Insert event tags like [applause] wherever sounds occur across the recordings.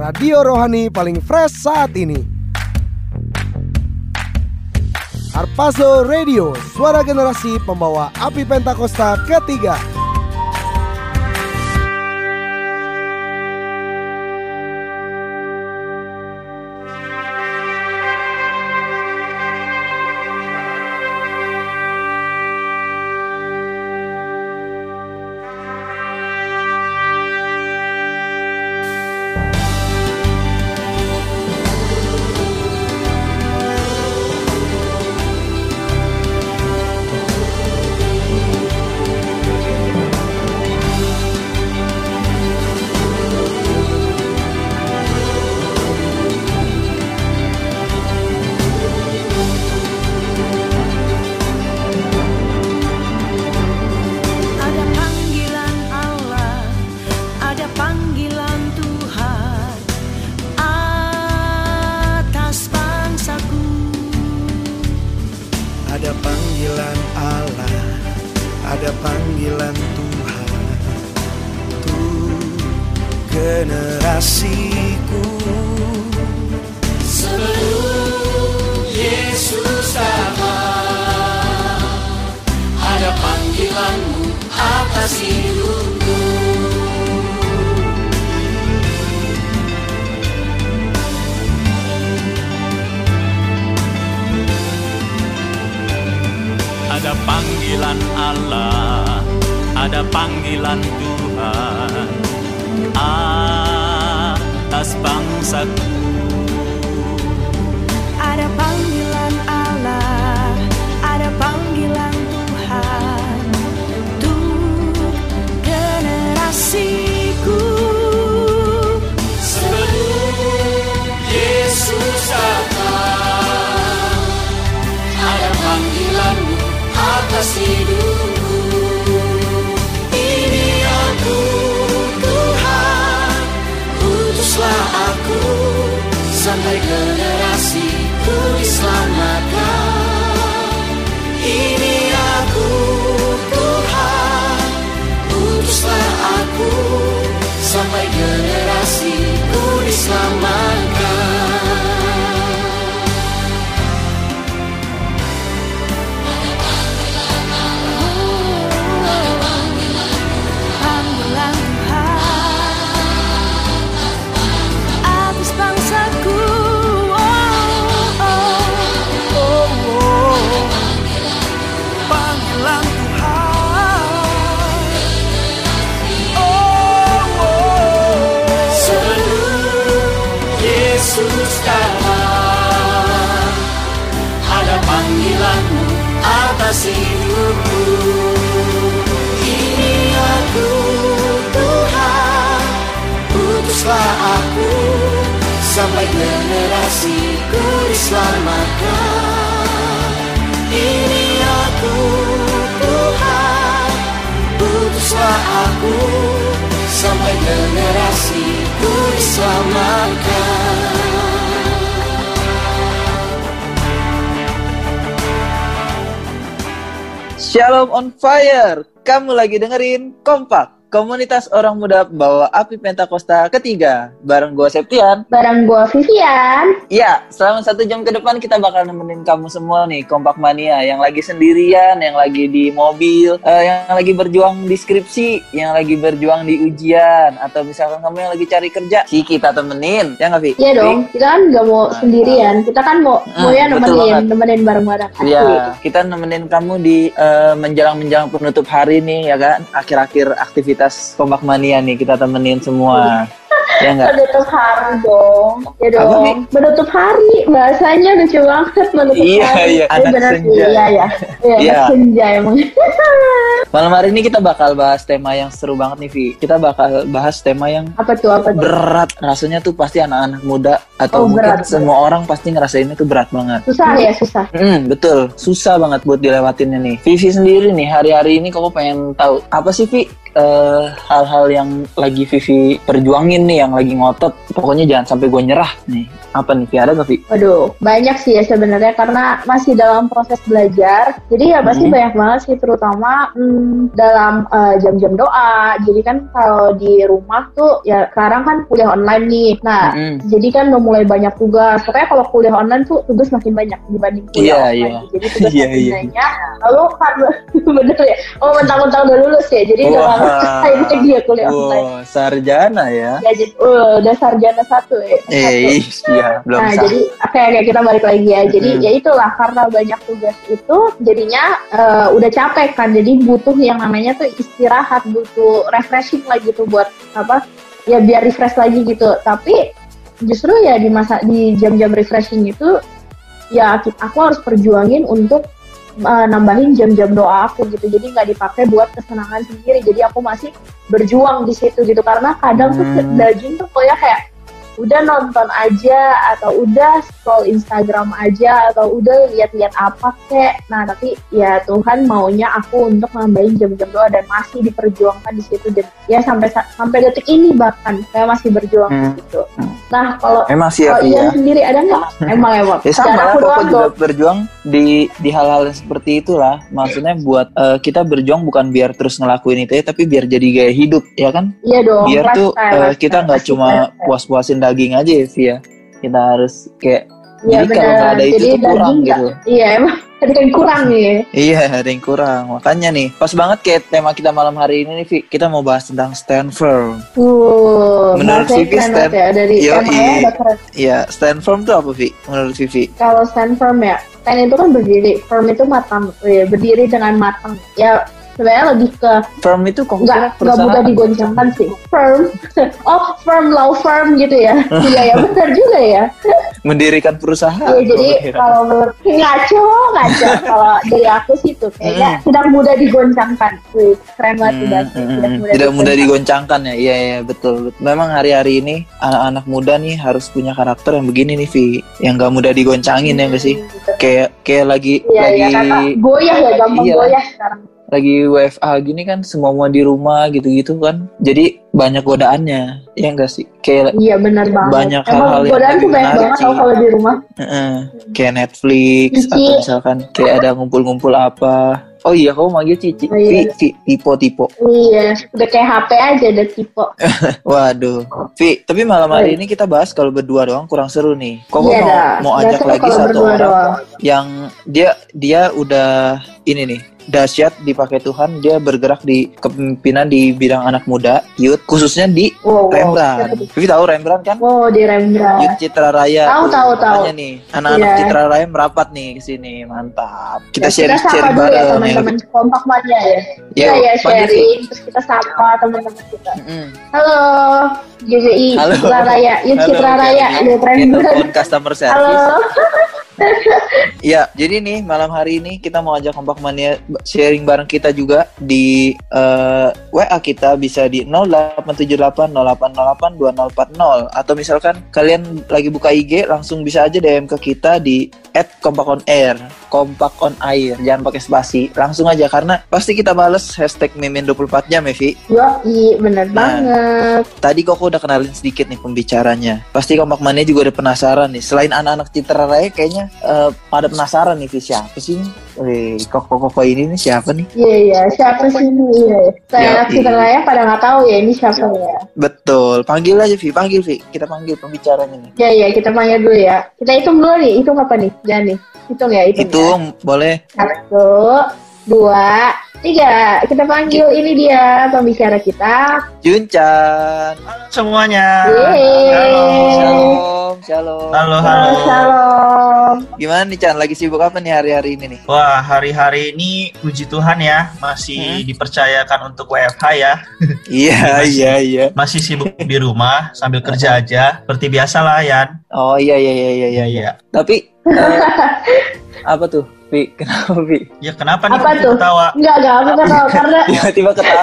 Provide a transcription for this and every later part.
radio rohani paling fresh saat ini. Harpazo Radio, suara generasi pembawa api Pentakosta ketiga. Kamu lagi dengerin Kompak, komunitas orang muda bawa api Pentakosta ketiga. Bareng gue Septian. Bareng gua Vivian. Iya, selama satu jam ke depan kita bakal nemenin kamu semua nih, Kompak Mania. Yang lagi sendirian, yang lagi di mobil, eh, yang lagi berjuang di skripsi, yang lagi berjuang di ujian. Atau misalkan kamu yang lagi cari kerja, si kita temenin. Ya nggak, Vi? Iya dong, kita kan nggak mau Nah. sendirian. Kita kan mau Hmm, mau ya nemenin, nemenin bareng-bareng. Iya, kita nemenin kamu di eh, menjelang-menjelang penutup hari nih, ya kan? Akhir-akhir aktivitas Kompak Mania nih, kita temenin semua. [laughs] ya nggak? Menutup hari dong. Ya Apa, dong. Vi? Menutup hari. Bahasanya lucu banget menutup Iya, hari. iya, Iya, anak benar sih. senja. Iya, iya. Iya, Iya. senja emang. [laughs] Malam hari ini kita bakal bahas tema yang seru banget nih, Vi. Kita bakal bahas tema yang apa tuh, apa tuh? berat. Rasanya tuh pasti anak-anak muda atau Oh, mungkin berat, semua orang pasti ngerasain itu berat banget. Susah ya, susah. Hmm, betul. Susah banget buat dilewatinnya nih. Vivi sendiri nih, hari-hari ini kamu pengen tahu apa sih, Vi? Eh, hal-hal yang lagi Vivi perjuangin nih, yang lagi ngotot. Pokoknya jangan sampai gue nyerah nih. Apa nih, Vi? Ada gak, Vi? Waduh, banyak sih ya sebenarnya karena masih dalam proses belajar. Jadi ya pasti Mhm. banyak banget sih terutama hmm, dalam eh, jam-jam doa. Jadi kan kalau di rumah tuh ya sekarang kan kuliah online nih. Nah, Mm-mm. jadi kan udah mulai banyak tugas. Pokoknya kalau kuliah online tuh tugas makin banyak dibanding kuliah Iya, offline. iya. Jadi tugas Iya, makin iya. banyak. Lalu karena [laughs] bener ya. Oh, mentang-mentang udah lulus ya. Jadi udah Wah. lama [laughs] selesai lagi ya kuliah online. Wow, sarjana ya. Ya jadi uh, udah sarjana satu ya. Eh, iya, belum Nah, jadi oke oke kita balik lagi ya. Jadi Mm-mm. ya itulah karena banyak tugas itu jadinya eh, udah capek kan. Jadi butuh yang namanya tuh istirahat, butuh refreshing lagi tuh buat apa? Ya biar refresh lagi gitu. Tapi justru ya di masa di jam-jam refreshing itu ya aku harus perjuangin untuk eh, nambahin jam-jam doa aku gitu. Jadi nggak dipakai buat kesenangan sendiri. Jadi aku masih berjuang di situ gitu karena kadang tuh Hmm. daging tuh kayak kayak udah nonton aja atau udah scroll Instagram aja atau udah lihat-lihat apa kek. Nah tapi ya Tuhan maunya aku untuk nambahin jam-jam doa dan masih diperjuangkan di situ dan ya sampai sampai detik ini bahkan saya masih berjuang Hmm. di situ. Nah kalau Emang sih ya, kalau ya. sendiri ada nggak? Emang emang. Ya sama lah, aku juga berjuang di di hal-hal seperti itulah. Maksudnya buat eh, kita berjuang bukan biar terus ngelakuin itu ya, tapi biar jadi gaya hidup, ya kan? Iya dong. biar tuh lifestyle, lifestyle. kita nggak cuma puas-puasin daging aja ya, Vi ya. Kita harus kayak Iya jadi kalau nggak ada itu Jadi tuh kurang nggak- gitu. Iya emang [laughs] ada yang kurang nih. Iya, ada yang kurang. Makanya nih, pas banget kayak tema kita malam hari ini nih, Vi. Kita mau bahas tentang stand firm. Uh, Menurut Vivi, keren Stan- banget ya dari udah keren. Iya, stand firm tuh apa, Vi? Menurut Vivi? Kalau stand firm ya, stand itu kan berdiri, firm itu matang, ya, berdiri dengan matang. Ya sebenarnya lebih ke Firm itu kok nggak nggak mudah digoncangkan sih. Firm, [laughs] oh firm law firm gitu ya. [laughs] Iya ya benar juga ya. [laughs] mendirikan perusahaan. Iya jadi Gua kira. kalau menurut ngaco ngaco kalau dari aku sih tuh kayaknya tidak mudah digoncangkan. Wih, keren banget Hmm, tidak hmm, hmm. tidak mudah digoncangkan ya iya iya betul, memang hari-hari ini anak-anak muda nih harus punya karakter yang begini nih Vi yang gak mudah digoncangin ya gak sih kayak kayak lagi Iya lagi iya goyah ya gampang Iya. goyah sekarang. Lagi WFA gini kan semua mau di rumah gitu-gitu kan jadi banyak godaannya ya enggak sih kayak Iya benar banget. Banyak hal-hal yang godaan tuh banyak banget kalau di rumah. eh, kayak Netflix Cici. atau misalkan kayak ada ngumpul-ngumpul apa oh iya kamu manggil Cici Oh, iya. Vi, Tipo Tipo Iya, udah kayak HP aja ada tipe. [laughs] Waduh, Vi, tapi malam hari ini kita bahas kalau berdua doang kurang seru nih. Kok Iya mau dah. mau ajak lagi satu orang doang. yang dia dia udah ini nih dahsyat dipakai Tuhan, dia bergerak di kepemimpinan di bidang anak muda, youth, khususnya di Wow, wow. Rembrandt. Vivi tahu Rembrandt kan? Oh, di Rembrandt. Youth Citra Raya. Tahu, tahu, tahu. makanya nih, anak-anak Iya. Citra Raya merapat nih ke sini, mantap. Kita Ya, sharing dulu ya bareng ya. teman-teman kompak mania ya. Iya Yuk, ya sharing terus kita sapa teman-teman kita. Mm-mm. Halo, GBI Halo. Citra Raya, Yuk Halo, Citra Raya, Kita Rembrandt. customer service. Halo. Ya, jadi nih malam hari ini kita mau ajak kompak mania sharing bareng kita juga di eh, WA kita bisa di 087808082040 atau misalkan kalian lagi buka IG langsung bisa aja DM ke kita di @kompakonair, kompak on air, jangan pakai spasi, langsung aja karena pasti kita bales hashtag mimin 24 jam ya Vi. Yoi, bener Nah. banget. Tadi Koko udah kenalin sedikit nih pembicaranya. Pasti kompak mania juga udah penasaran nih. Selain anak-anak Citra Raya kayaknya eh, pada penasaran nih Vi siapa sih? Wih, Koko-Koko ini nih siapa nih? Iya iya, siapa sih ini? Saya Citra Raya pada nggak tahu ya ini siapa ya. Betul, panggil aja Vi, panggil Vi. Kita panggil pembicaranya nih. Iya iya, kita panggil dulu ya. Kita hitung dulu nih, hitung apa nih? Jangan nih, hitung ya, hitung. Itu ya. boleh. Satu, dua, tiga. Kita panggil ini dia pembicara kita. Junchan. semuanya. Yeay. Shalom, shalom. Halo, Halo, halo. Shalom. Gimana nih Chan? Lagi sibuk apa nih hari-hari ini nih? Wah, hari-hari ini puji Tuhan ya, masih Hmm. dipercayakan untuk WFH ya. [laughs] Iya, iya, iya. Masih sibuk di rumah sambil kerja aja. Seperti biasa lah, Yan. Oh iya, iya, iya, iya, iya. iya. Tapi eh, [laughs] apa tuh? Vi, kenapa Vi? Ya kenapa nih Apa tuh? ketawa? Enggak, enggak, aku ketawa karena Tiba-tiba ketawa.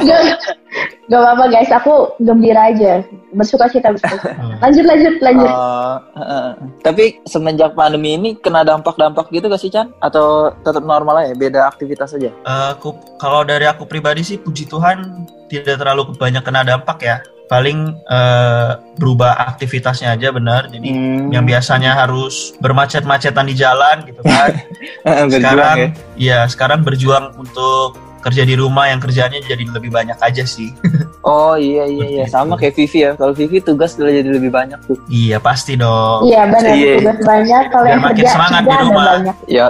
Enggak apa-apa guys, aku gembira aja. Bersuka cita, bersuka cita. [laughs] Hmm. Lanjut, lanjut, lanjut. Oh, heeh. tapi semenjak pandemi ini kena dampak-dampak gitu gak sih Chan? Atau tetap normal aja, beda aktivitas aja? Eh, aku kalau dari aku pribadi sih puji Tuhan tidak terlalu banyak kena dampak ya. Paling eh, berubah aktivitasnya aja benar. Jadi Hmm. yang biasanya harus bermacet-macetan di jalan gitu kan. [laughs] Berjuang sekarang ya. ya sekarang berjuang untuk kerja di rumah yang kerjanya jadi lebih banyak aja sih. [laughs] Oh iya iya iya, sama kayak Vivi ya. Kalau Vivi tugas udah jadi lebih banyak tuh. iya pasti dong. Iya, benar. Iya. Tugas banyak. Kalau yang makin kerja, semangat di rumah. banyak. Ya,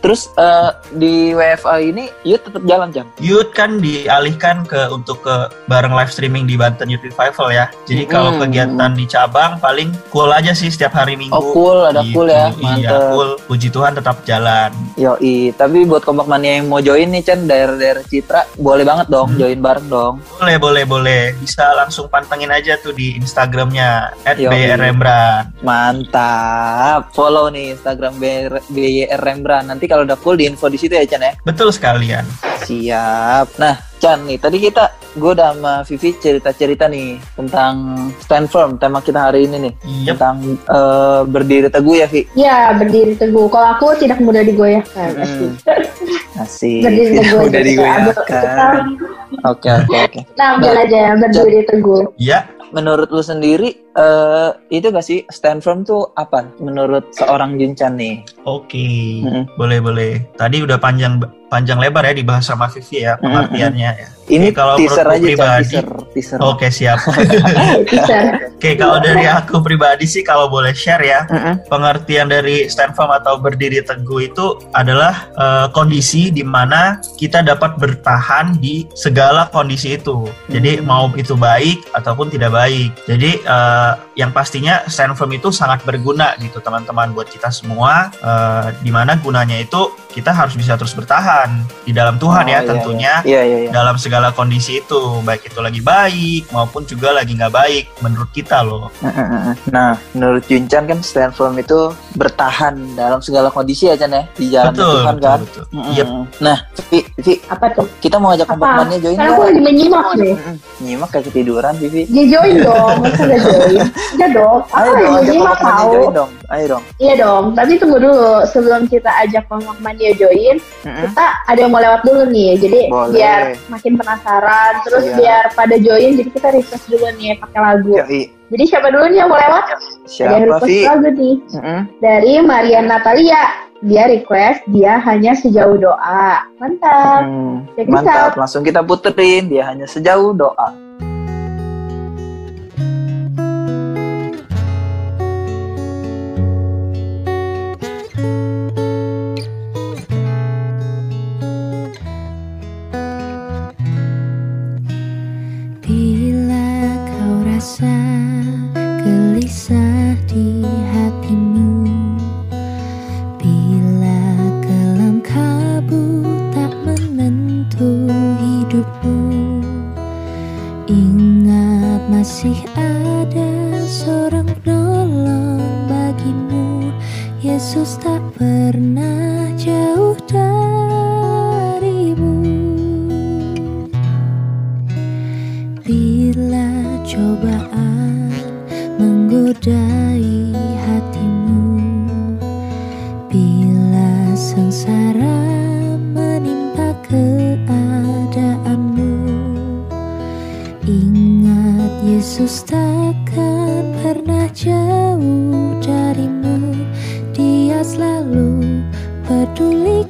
terus eh, di WFA ini Yud tetap jalan Chan? Youth kan dialihkan ke untuk ke bareng live streaming di Banten Youth Revival ya. Jadi kalau Hmm. kegiatan di cabang paling cool aja sih setiap hari Minggu. Oh cool, ada Gitu. cool ya, Iya, mantep. cool. Puji Tuhan tetap jalan. Yoi, tapi buat kompak mania yang mau join nih Chan daerah-daerah Citra, boleh banget dong Hmm. join bareng dong. Boleh, boleh, boleh. Bisa langsung pantengin aja tuh di Instagramnya. @brembran. Mantap. Follow nih Instagram BYR. Nanti kalau udah full di info di situ ya Chan ya. Betul sekalian. Siap. Nah, Chan nih, tadi kita gue udah sama Vivi cerita-cerita nih tentang stand firm tema kita hari ini nih. Yep. Tentang eh, berdiri teguh ya, Vi. Ya, berdiri teguh. Kalau aku tidak mudah digoyahkan. Hmm. Asik. Berdiri teguh. Udah aja kita. Ambil- kita digoyahkan. Oke, oke, oke. Kita ambil aja berdiri teguh. Ya, Menurut lu sendiri, eh itu gak sih stand firm tuh apa? Menurut seorang Junchan nih. Oke. Mm-mm. Boleh, boleh. Tadi udah panjang panjang lebar ya dibahas sama Vivi ya pengertiannya ya. Ini kalau teaser aja, pribadi- Teaser, teaser. Oke, siap. [laughs] Bisa. Oke, kalau dari aku pribadi sih kalau boleh share ya, Mm-mm. pengertian dari stand firm atau berdiri teguh itu adalah eh, kondisi di mana kita dapat bertahan di segala kondisi itu. Jadi Hmm. mau itu baik ataupun tidak baik. Jadi eh, yang pastinya stand firm itu sangat berguna gitu teman-teman buat kita semua. eh, di mana gunanya itu kita harus bisa terus bertahan di dalam Tuhan Oh, ya iya, tentunya Iya, iya, iya. dalam segala kondisi itu baik itu lagi baik maupun juga lagi nggak baik menurut kita loh Nah, menurut Junchan kan stand firm itu bertahan dalam segala kondisi ya Chan ya di jalan betul Tuhan betul, kan. betul. Mm-mm. Yep. Nah, Vi, Vi, Apa tuh? kita mau ajak Apa? kompak join Kan aku lagi menyimak nih. Nyimak kayak ketiduran, Vivi. Dia join dong, masa gak join? Enggak dong, aku Ayo lagi dong, ajak menyimak tahu. join dong. Ayo dong. Iya dong, tapi tunggu dulu sebelum kita ajak Kompak Mania join, Mm-mm. kita ada yang mau lewat dulu nih. Jadi Boleh. biar makin penasaran, terus Siap. biar pada join, jadi kita request dulu nih pakai lagu. Yoi. Jadi siapa dulu nih yang mau lewat? Siapa, request Vi? lagu nih Mm-mm. dari Maria Natalia. Dia request dia hanya sejauh doa. Mantap. Hmm, mantap, langsung kita puterin. Dia hanya sejauh doa. Bila cobaan menggodai hatimu Bila sengsara menimpa keadaanmu Ingat Yesus takkan pernah jauh darimu. Dia selalu pedulikan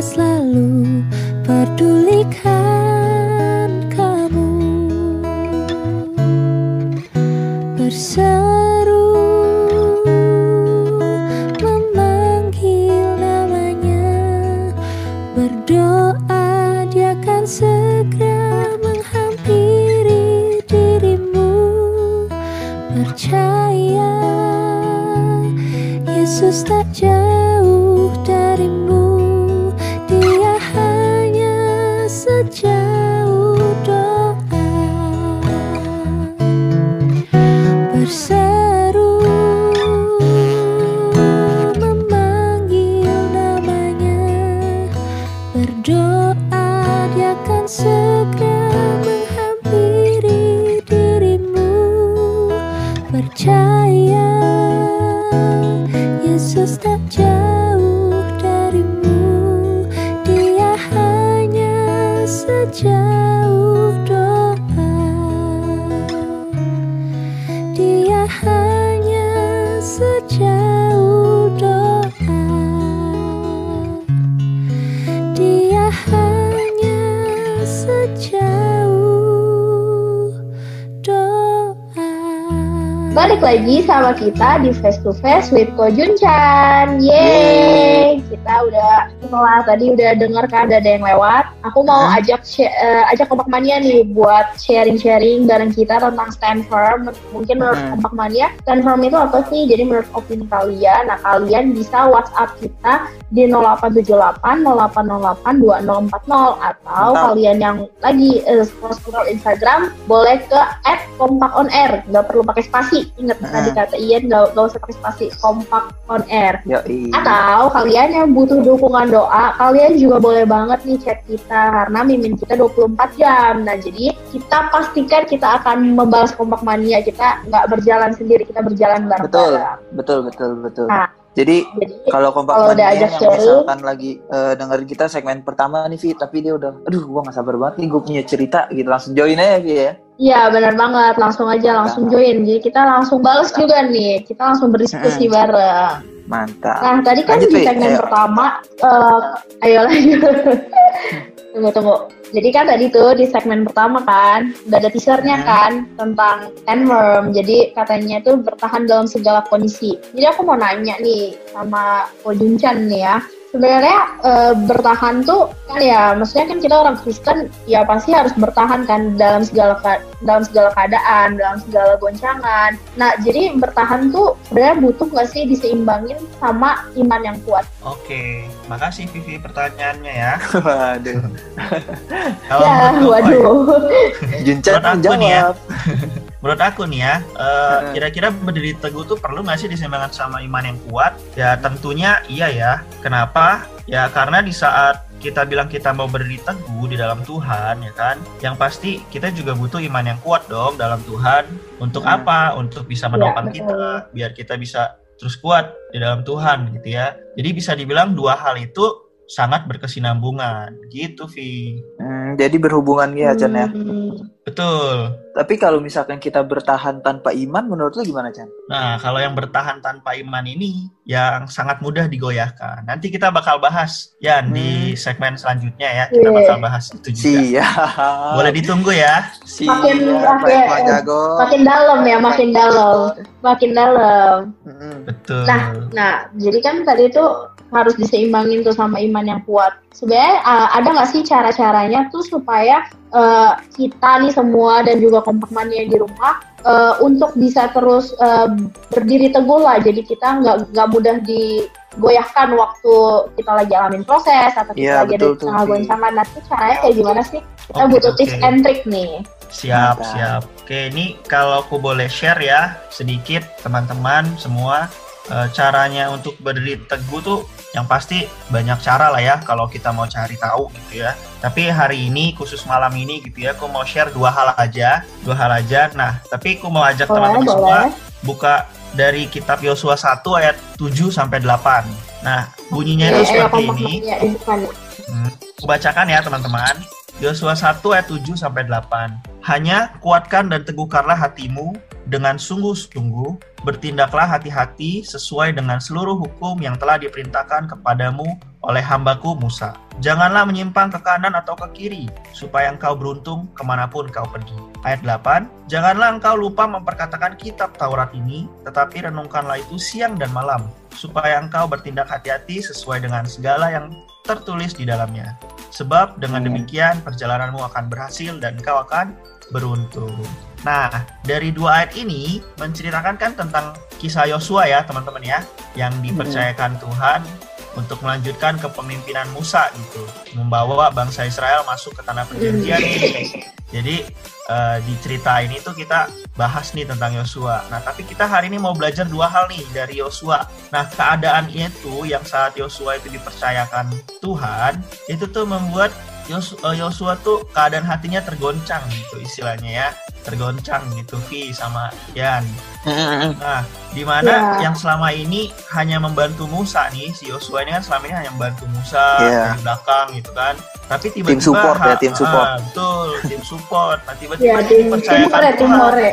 selalu pedulikan Balik lagi sama kita di Face to Face with Ko Junchan. Yeay! Kita udah setelah tadi udah dengar kan ada yang lewat. Aku mau Hah? ajak eh, ajak Kompak Mania nih buat sharing-sharing bareng kita tentang stand firm. Mungkin menurut Hmm. Kompak Mania, stand firm itu apa sih? Jadi menurut opini kalian, nah kalian bisa WhatsApp kita di 0878 0808 2040 atau Mantap. kalian yang lagi eh, scroll-scroll Instagram boleh ke @kompakonair nggak perlu pakai spasi ingat Heeh. tadi kata Ian nggak nggak usah pakai spasi kompak on air Yoi. atau kalian yang butuh dukungan doa kalian juga boleh banget nih chat kita karena mimin kita 24 jam nah jadi kita pastikan kita akan membalas kompak mania kita nggak berjalan sendiri kita berjalan Betul, bareng-bareng betul, betul, betul. Nah, Jadi jadi kalau kompak kalau mania yang sharing- misalkan lagi eh, dengerin kita segmen pertama nih Vi, tapi dia udah, aduh gua gak sabar banget nih gue punya cerita gitu langsung join aja Vi ya. Iya benar banget, langsung aja langsung join. Jadi kita langsung balas juga nih, kita langsung berdiskusi Hmm. bareng. Mantap. Nah tadi kan Lanjut, di segmen Ayo. pertama, eh, ayo lanjut. [laughs] tunggu tunggu. Jadi kan tadi tuh di segmen pertama kan, udah ada teasernya Hmm. kan tentang Enworm. Jadi katanya tuh bertahan dalam segala kondisi. Jadi aku mau nanya nih sama Ko Junchan nih ya. Sebenarnya eh, bertahan tuh kan ya, maksudnya kan kita orang Kristen ya pasti harus bertahan kan dalam segala dalam segala keadaan, dalam segala goncangan. Nah jadi bertahan tuh sebenarnya butuh nggak sih diseimbangin sama iman yang kuat? Oke, makasih Vivi pertanyaannya ya. [laughs] Waduh. [laughs] Kalau ya, menurut aku ya, waduh. Juncan Menurut aku nih ya. [laughs] menurut aku nih ya, eh, Heeh. kira-kira berdiri teguh tuh perlu nggak sih diseimbangkan sama iman yang kuat? Ya tentunya iya ya. Kenapa? Ya karena di saat kita bilang kita mau berdiri teguh di dalam Tuhan, ya kan? Yang pasti kita juga butuh iman yang kuat dong dalam Tuhan. Untuk Hmm. apa? Untuk bisa Ya, menopang betul. kita, biar kita bisa terus kuat di dalam Tuhan, gitu ya. Jadi bisa dibilang dua hal itu sangat berkesinambungan, gitu, Vi. Hmm, jadi berhubungan ya Chan ya. Hmm, Betul. Tapi kalau misalkan kita bertahan tanpa iman, menurut lu gimana Chan? Nah, kalau yang bertahan tanpa iman ini yang sangat mudah digoyahkan. Nanti kita bakal bahas ya di segmen selanjutnya ya. Kita Iya. bakal bahas itu juga. Siap. Boleh ditunggu ya. Siap. Makin- makin- Pak Jago. makin dalam ya, makin dalam, makin dalam. Mm-mm. Betul. Nah, Nah, jadi kan tadi tuh harus diseimbangin tuh sama iman yang kuat. Sebenarnya uh, ada nggak sih cara-caranya tuh supaya uh, kita nih semua dan juga kompak mania di rumah uh, untuk bisa terus uh, berdiri teguh lah. Jadi kita nggak nggak mudah digoyahkan waktu kita lagi alamin proses atau kita Iya, lagi ada betul tengah goncangan. Nah, itu caranya kayak gimana sih? Kita Oke, butuh tips oke. and trick nih. Siap, siap. Oke, ini kalau aku boleh share ya sedikit teman-teman semua eh, caranya untuk berdiri teguh tuh yang pasti banyak cara lah ya kalau kita mau cari tahu gitu ya. Tapi hari ini khusus malam ini gitu ya, aku mau share dua hal aja, dua hal aja. Nah, tapi aku mau ajak teman-teman semua buka dari kitab Yosua 1 ayat 7 sampai 8. Nah, bunyinya Ya, itu ya, seperti kompak ini. Hmm, aku bacakan ya teman-teman. Yosua 1 ayat 7 sampai 8. Hanya kuatkan dan teguhkanlah hatimu dengan sungguh-sungguh, bertindaklah hati-hati sesuai dengan seluruh hukum yang telah diperintahkan kepadamu oleh hambaku Musa. Janganlah menyimpang ke kanan atau ke kiri, supaya engkau beruntung ke mana pun kau pergi. Ayat 8, Janganlah engkau lupa memperkatakan kitab Taurat ini, tetapi renungkanlah itu siang dan malam, supaya engkau bertindak hati-hati sesuai dengan segala yang tertulis di dalamnya. Sebab dengan demikian perjalananmu akan berhasil dan engkau akan beruntung. Nah, dari dua ayat ini menceritakan kan tentang kisah Yosua ya, teman-teman ya, yang dipercayakan Tuhan untuk melanjutkan kepemimpinan Musa gitu, membawa bangsa Israel masuk ke tanah perjanjian. Jadi eh, di cerita ini tuh kita bahas nih tentang Yosua. Nah, tapi kita hari ini mau belajar dua hal nih dari Yosua. Nah, keadaan itu yang saat Yosua itu dipercayakan Tuhan, itu tuh membuat Yosua tuh keadaan hatinya tergoncang gitu istilahnya ya. Tergoncang gitu Vi sama Yan. Nah, di mana Ya. yang selama ini hanya membantu Musa nih, si Yosua ini kan selama ini hanya membantu Musa Iya. dari belakang gitu kan. Tapi tiba-tiba Tim support ya, ha- tim support. ah, betul, tim support. Nah, Ya, tiba-tiba dia tim tim dipercayakan hore, tim Tuhan. hore.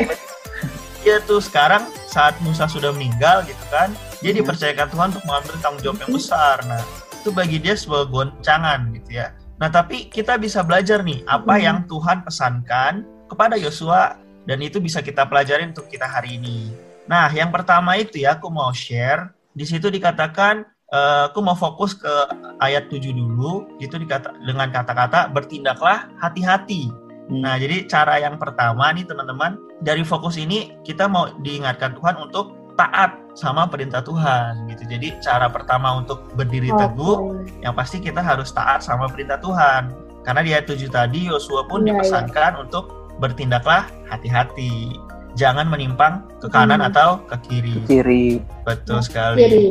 Dia tuh sekarang saat Musa sudah meninggal gitu kan, dia dipercayakan Tuhan untuk mengambil tanggung jawab yang besar. Nah, itu bagi dia sebuah goncangan gitu ya. Nah, tapi kita bisa belajar nih apa Hmm. yang Tuhan pesankan kepada Yosua dan itu bisa kita pelajarin untuk kita hari ini. Nah, yang pertama itu ya aku mau share. Di situ dikatakan eh, aku mau fokus ke ayat 7 dulu. Itu dikata dengan kata-kata bertindaklah hati-hati. Nah, jadi cara yang pertama nih teman-teman, dari fokus ini kita mau diingatkan Tuhan untuk taat sama perintah Tuhan gitu. Jadi cara pertama untuk berdiri teguh yang pasti kita harus taat sama perintah Tuhan. Karena di ayat 7 tadi Yosua pun Iya, dipesankan untuk bertindaklah hati-hati. Jangan menyimpang ke kanan Hmm. atau ke kiri. Kiri. Betul sekali. Jadi,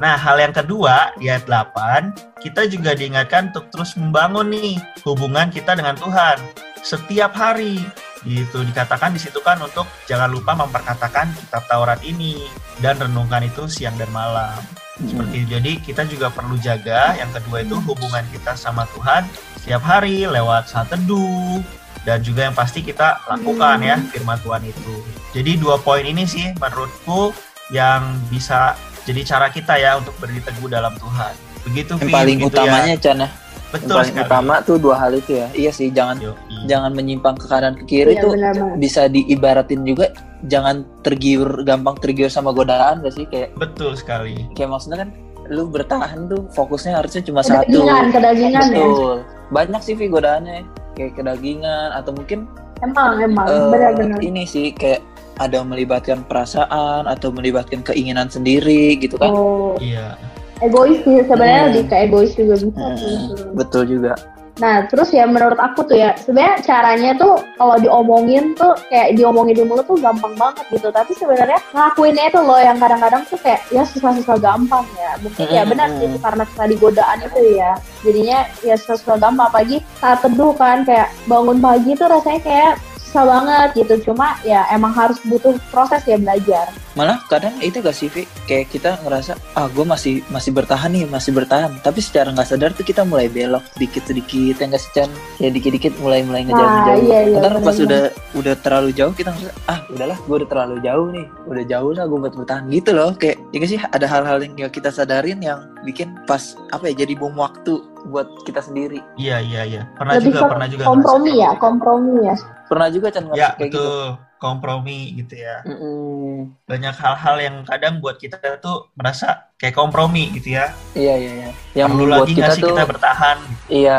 Nah, hal yang kedua di ayat 8, kita juga diingatkan untuk terus membangun nih hubungan kita dengan Tuhan setiap hari. Gitu dikatakan di situ kan untuk jangan lupa memperkatakan kitab Taurat ini dan renungkan itu siang dan malam. Seperti itu. jadi kita juga perlu jaga yang kedua itu hubungan kita sama Tuhan setiap hari lewat saat teduh dan juga yang pasti kita lakukan ya firman Tuhan itu. Jadi dua poin ini sih menurutku yang bisa jadi cara kita ya untuk berdiri teguh dalam Tuhan. Begitu Yang paling utamanya ya. Chan ya. Yang Betul paling sekali. utama tuh dua hal itu ya. Iya sih, jangan Yoi. Jangan menyimpang ke kanan ke kiri Iya, tuh benar banget. bisa diibaratin juga jangan tergiur gampang tergiur sama godaan gak sih kayak Betul sekali. kayak maksudnya kan lu bertahan tuh fokusnya harusnya cuma satu kedagingan, kedagingan ya. betul banyak sih Vi godaannya kayak kedagingan atau mungkin Emang, emang, eh, benar-benar. ini sih kayak ada melibatkan perasaan atau melibatkan keinginan sendiri gitu kan Oh, Iya. egois sih sebenarnya Hmm. lebih ke egois juga bisa. Hmm, betul juga Nah, terus ya menurut aku tuh ya, sebenarnya caranya tuh kalau diomongin tuh kayak diomongin di mulut tuh gampang banget gitu. Tapi sebenarnya ngelakuinnya itu loh yang kadang-kadang tuh kayak ya susah-susah gampang ya. Mungkin ya benar sih karena tadi godaan itu ya. Jadinya ya susah-susah gampang apalagi saat teduh kan kayak bangun pagi tuh rasanya kayak susah banget gitu. Cuma ya emang harus butuh proses ya belajar. malah kadang itu gak sih Vi? kayak kita ngerasa ah gue masih masih bertahan nih masih bertahan tapi secara nggak sadar tuh kita mulai belok sedikit sedikit ya nggak sih Chan kayak dikit dikit mulai mulai ngejauh ngejauh iya, iya, Ntar pas udah udah terlalu jauh kita ngerasa ah udahlah gue udah terlalu jauh nih udah jauh lah gue buat bertahan gitu loh kayak ya nggak sih ada hal-hal yang kita sadarin yang bikin pas apa ya jadi bom waktu buat kita sendiri Iya, iya, iya. Pernah Lebih juga, pernah juga. kompromi ya, gitu. kompromi ya. Pernah juga Chan Ya, kayak gitu betul. Kompromi gitu ya. Mm-mm. Banyak hal-hal yang kadang buat kita tuh merasa kayak kompromi gitu ya. iya iya iya yang Perlu lagi kita sih tuh kita bertahan? iya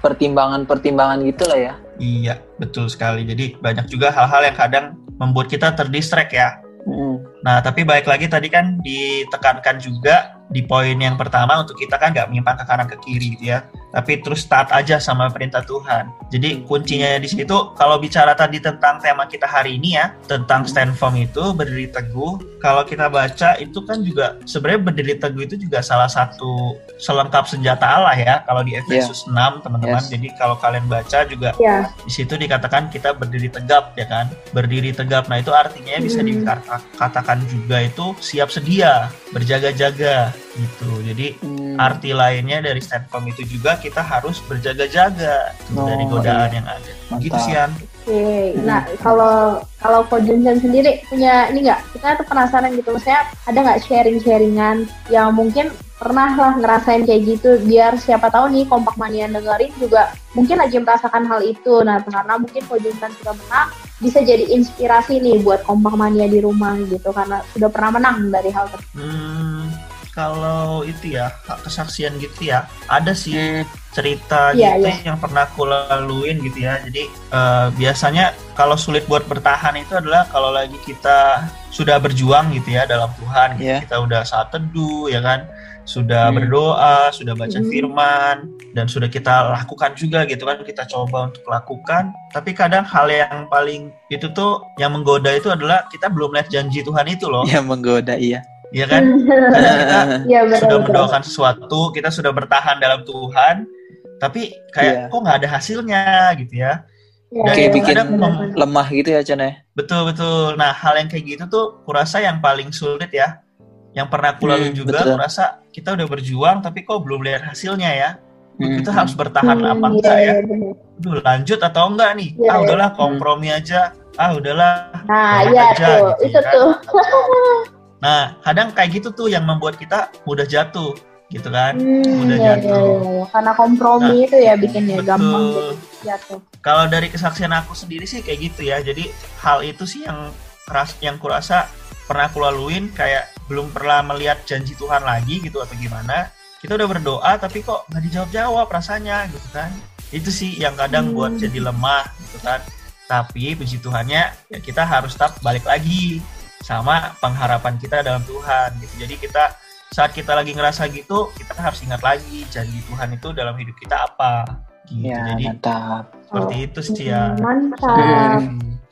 pertimbangan-pertimbangan gitu lah ya Iya, betul sekali. Jadi banyak juga hal-hal yang kadang membuat kita terdistract ya. Mm. Nah, tapi baik lagi tadi kan ditekankan juga di poin yang pertama untuk kita kan nggak menyimpang ke kanan ke kiri gitu ya. Tapi terus taat aja sama perintah Tuhan. Jadi kuncinya di situ kalau bicara tadi tentang tema kita hari ini ya tentang stand firm itu berdiri teguh kalau kita baca itu kan juga sebenarnya berdiri teguh itu juga salah satu selengkap senjata Allah ya kalau di Efesus 6 teman-teman. Yes. jadi kalau kalian baca juga Ya, di situ dikatakan kita berdiri tegap ya kan berdiri tegap. Nah itu artinya bisa Hmm. dikatakan juga itu siap sedia berjaga-jaga gitu jadi Hmm. arti lainnya dari firm itu juga kita harus berjaga-jaga Oh, dari godaan iya. yang ada Mantap. gitu sih An Oke, nah kalau kalau Ko Junjun sendiri punya ini nggak? Kita tuh penasaran gitu, maksudnya ada nggak sharing-sharingan yang mungkin pernah lah ngerasain kayak gitu, biar siapa tahu nih kompak mania dengerin juga mungkin lagi merasakan hal itu. Nah, karena mungkin Ko Junjun sudah menang, bisa jadi inspirasi nih buat kompak mania di rumah gitu, karena sudah pernah menang dari hal tersebut. Hmm, kalau itu ya kesaksian gitu ya ada sih Hmm. cerita Iya, gitu iya. yang pernah aku laluin gitu ya jadi eh, biasanya kalau sulit buat bertahan itu adalah kalau lagi kita sudah berjuang gitu ya dalam Tuhan gitu. Iya. kita udah saat teduh ya kan sudah Hmm. berdoa sudah baca Hmm. firman dan sudah kita lakukan juga gitu kan kita coba untuk lakukan tapi kadang hal yang paling itu tuh yang menggoda itu adalah kita belum lihat janji Tuhan itu loh yang menggoda iya ya kan kita [laughs] Iya betul sudah mendoakan sesuatu, kita sudah bertahan dalam Tuhan, tapi kayak Iya. kok nggak ada hasilnya gitu ya. Iya, Dan Kayak iya, bikin kadang benar, mem- benar. lemah gitu ya Chan ya Betul betul. Nah hal yang kayak gitu tuh, kurasa yang paling sulit ya. Yang pernah aku lalui Hmm, juga, betul. kurasa kita udah berjuang, tapi kok belum lihat hasilnya ya. Hmm, Kita hmm. harus bertahan Hmm, apa iya, enggak ya? iya. Aduh, lanjut atau enggak nih? Iya, ah iya. udahlah kompromi aja. Ah udahlah. Nah, iya aja tuh, gitu itu ya kan. tuh. [laughs] Nah kadang kayak gitu tuh yang membuat kita mudah jatuh, gitu kan? Hmm, Mudah iya, iya, jatuh. iya, iya. Karena kompromi itu ya bikinnya gampang Betul. jadi jatuh. Kalau dari kesaksian aku sendiri sih kayak gitu ya. Jadi hal itu sih yang keras yang kurasa pernah aku laluin kayak belum pernah melihat janji Tuhan lagi gitu atau gimana. Kita udah berdoa tapi kok nggak dijawab-jawab rasanya gitu kan. Itu sih yang kadang Hmm. buat jadi lemah gitu kan. Tapi puji Tuhannya ya kita harus tetap balik lagi sama pengharapan kita dalam Tuhan gitu. Jadi kita saat kita lagi ngerasa gitu, kita harus ingat lagi janji Tuhan itu dalam hidup kita apa. Gitu. ya Jadi mantap seperti itu sih ya. Mantap.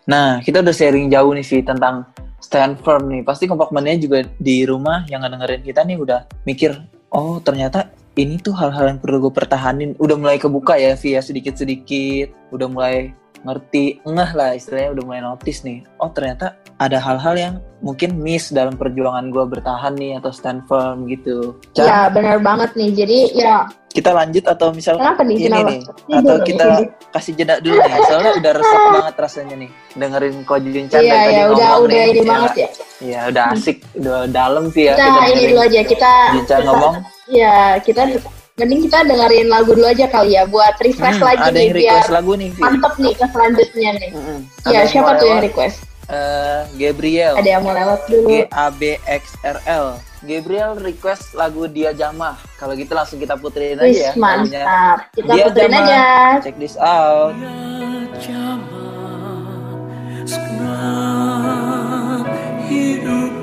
Nah, kita udah sharing jauh nih Vi tentang stand firm nih. Pasti kompak mania juga di rumah yang dengerin kita nih udah mikir, oh ternyata ini tuh hal-hal yang perlu gue pertahanin. Udah mulai kebuka ya Vi ya sedikit-sedikit. Udah mulai ngerti, ngeh lah istilahnya udah mulai notice nih. Oh ternyata ada hal-hal yang mungkin miss dalam perjuangan gue bertahan nih atau stand firm gitu. Chan, Ya benar banget nih. Jadi ya kita lanjut atau misal kenapa nih? ini Kenapa? nih Ini atau dulu, kita ini kasih jeda dulu nih soalnya udah resep [laughs] banget rasanya nih dengerin Ko Juncan Iya dari tadi ya udah ngomong udah nih. ini Ya, banget ya. Iya udah asik udah dalam sih ya Kita ini dulu aja kita. Juncan kita- ngomong Ya kita mending kita dengerin lagu dulu aja kali ya buat refresh hmm, lagi ada nih yang biar request lagu nih Vi. mantep nih ke selanjutnya nih. Ada Ya siapa tuh yang request? Eh, Gabriel Ada yang mau lewat dulu. G A B X R L Gabriel request lagu Dia Jamah kalau gitu langsung kita puterin aja Wis ya mantap. Kita Dia puterin Jamah. aja. check this out hidupku dan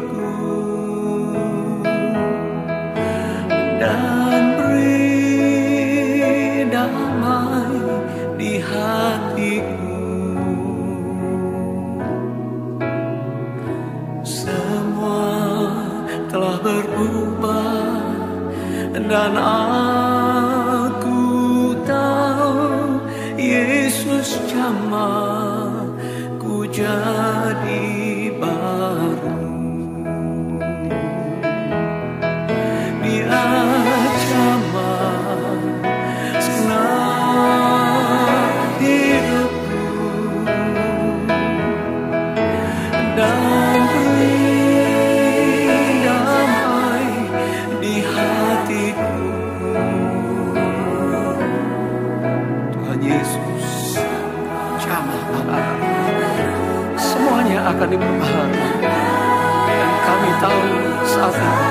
berubah. Dan aku tahu Yesus jamah ku jadi akan dibahas. Dan kami tahu saat ini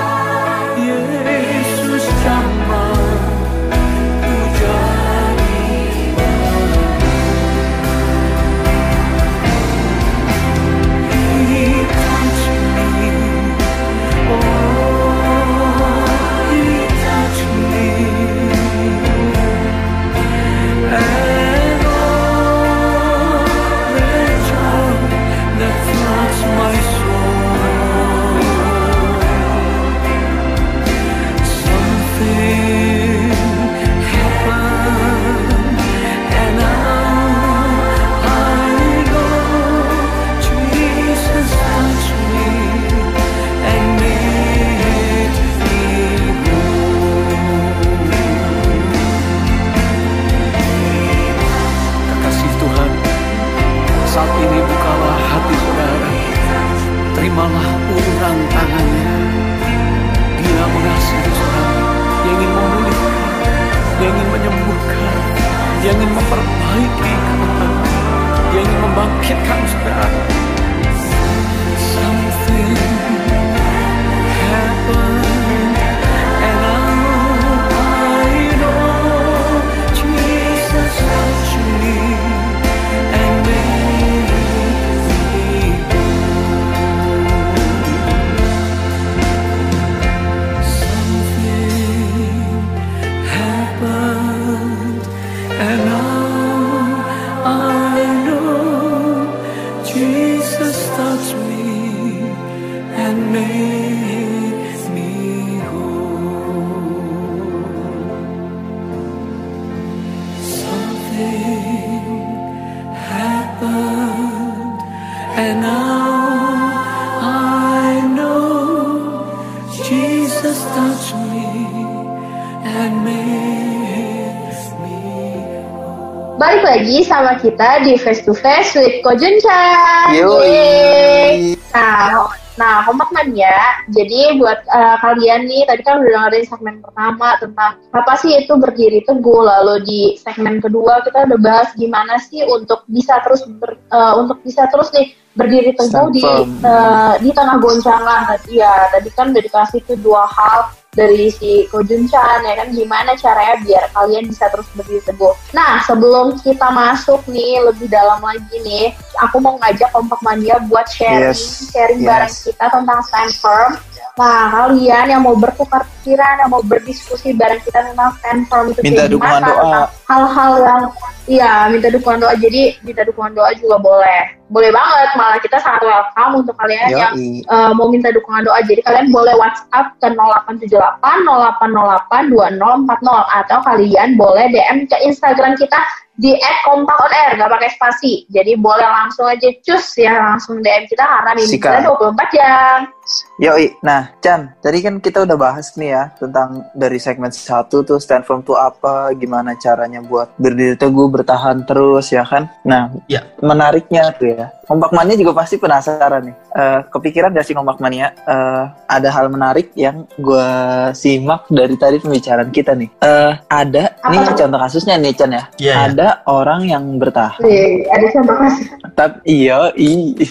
terimalah uluran tangannya. Dia mengasihi seorang yang ingin memulihkan, yang ingin menyembuhkan, yang ingin memperbaiki keadaan, yang ingin membangkitkan saudara. Lagi sama kita di Face to Face with Kojunchan. Yoi. Yeay. Nah, nah kompak mania. Jadi buat eh, kalian nih, tadi kan udah dengerin segmen pertama tentang apa sih itu berdiri teguh. Lalu di segmen kedua kita udah bahas gimana sih untuk bisa terus ber- eh, untuk bisa terus nih berdiri teguh di firm. eh, di tengah goncangan tadi ya. Tadi kan udah dikasih tuh dua hal dari si Kojunchan ya kan gimana caranya biar kalian bisa terus berdiri teguh. Nah sebelum kita masuk nih lebih dalam lagi nih, aku mau ngajak kompak mania buat sharing Yes, sharing yes. bareng kita tentang stand firm. Nah kalian yang mau bertukar pikiran, yang mau berdiskusi bareng kita tentang stand firm itu Minta dukungan gimana, doa. hal-hal yang Iya, minta dukungan doa. Jadi minta dukungan doa juga boleh. Boleh banget, malah kita sangat welcome untuk kalian yang Yoi. uh, mau minta dukungan doa. Jadi kalian boleh WhatsApp ke 0878 0808 2040 atau kalian boleh DM ke Instagram kita di @kompakonair nggak pakai spasi. Jadi boleh langsung aja cus ya langsung DM kita karena Sikat. kita 24 jam. Yoi, nah Chan, tadi kan kita udah bahas nih ya tentang dari segmen satu tuh stand firm tuh apa, gimana caranya buat berdiri teguh, bertahan terus ya kan. Nah, Ya. menariknya tuh ya, Kompak Mania juga pasti penasaran nih. Eh, kepikiran gak sih Kompak Mania eh, ada hal menarik yang gue simak dari tadi pembicaraan kita nih. Eh, ada, Apa nih contoh kasusnya nih Chan ya. Iya, iya. ada orang yang bertahan Wih, ada contoh kasih. tapi iya,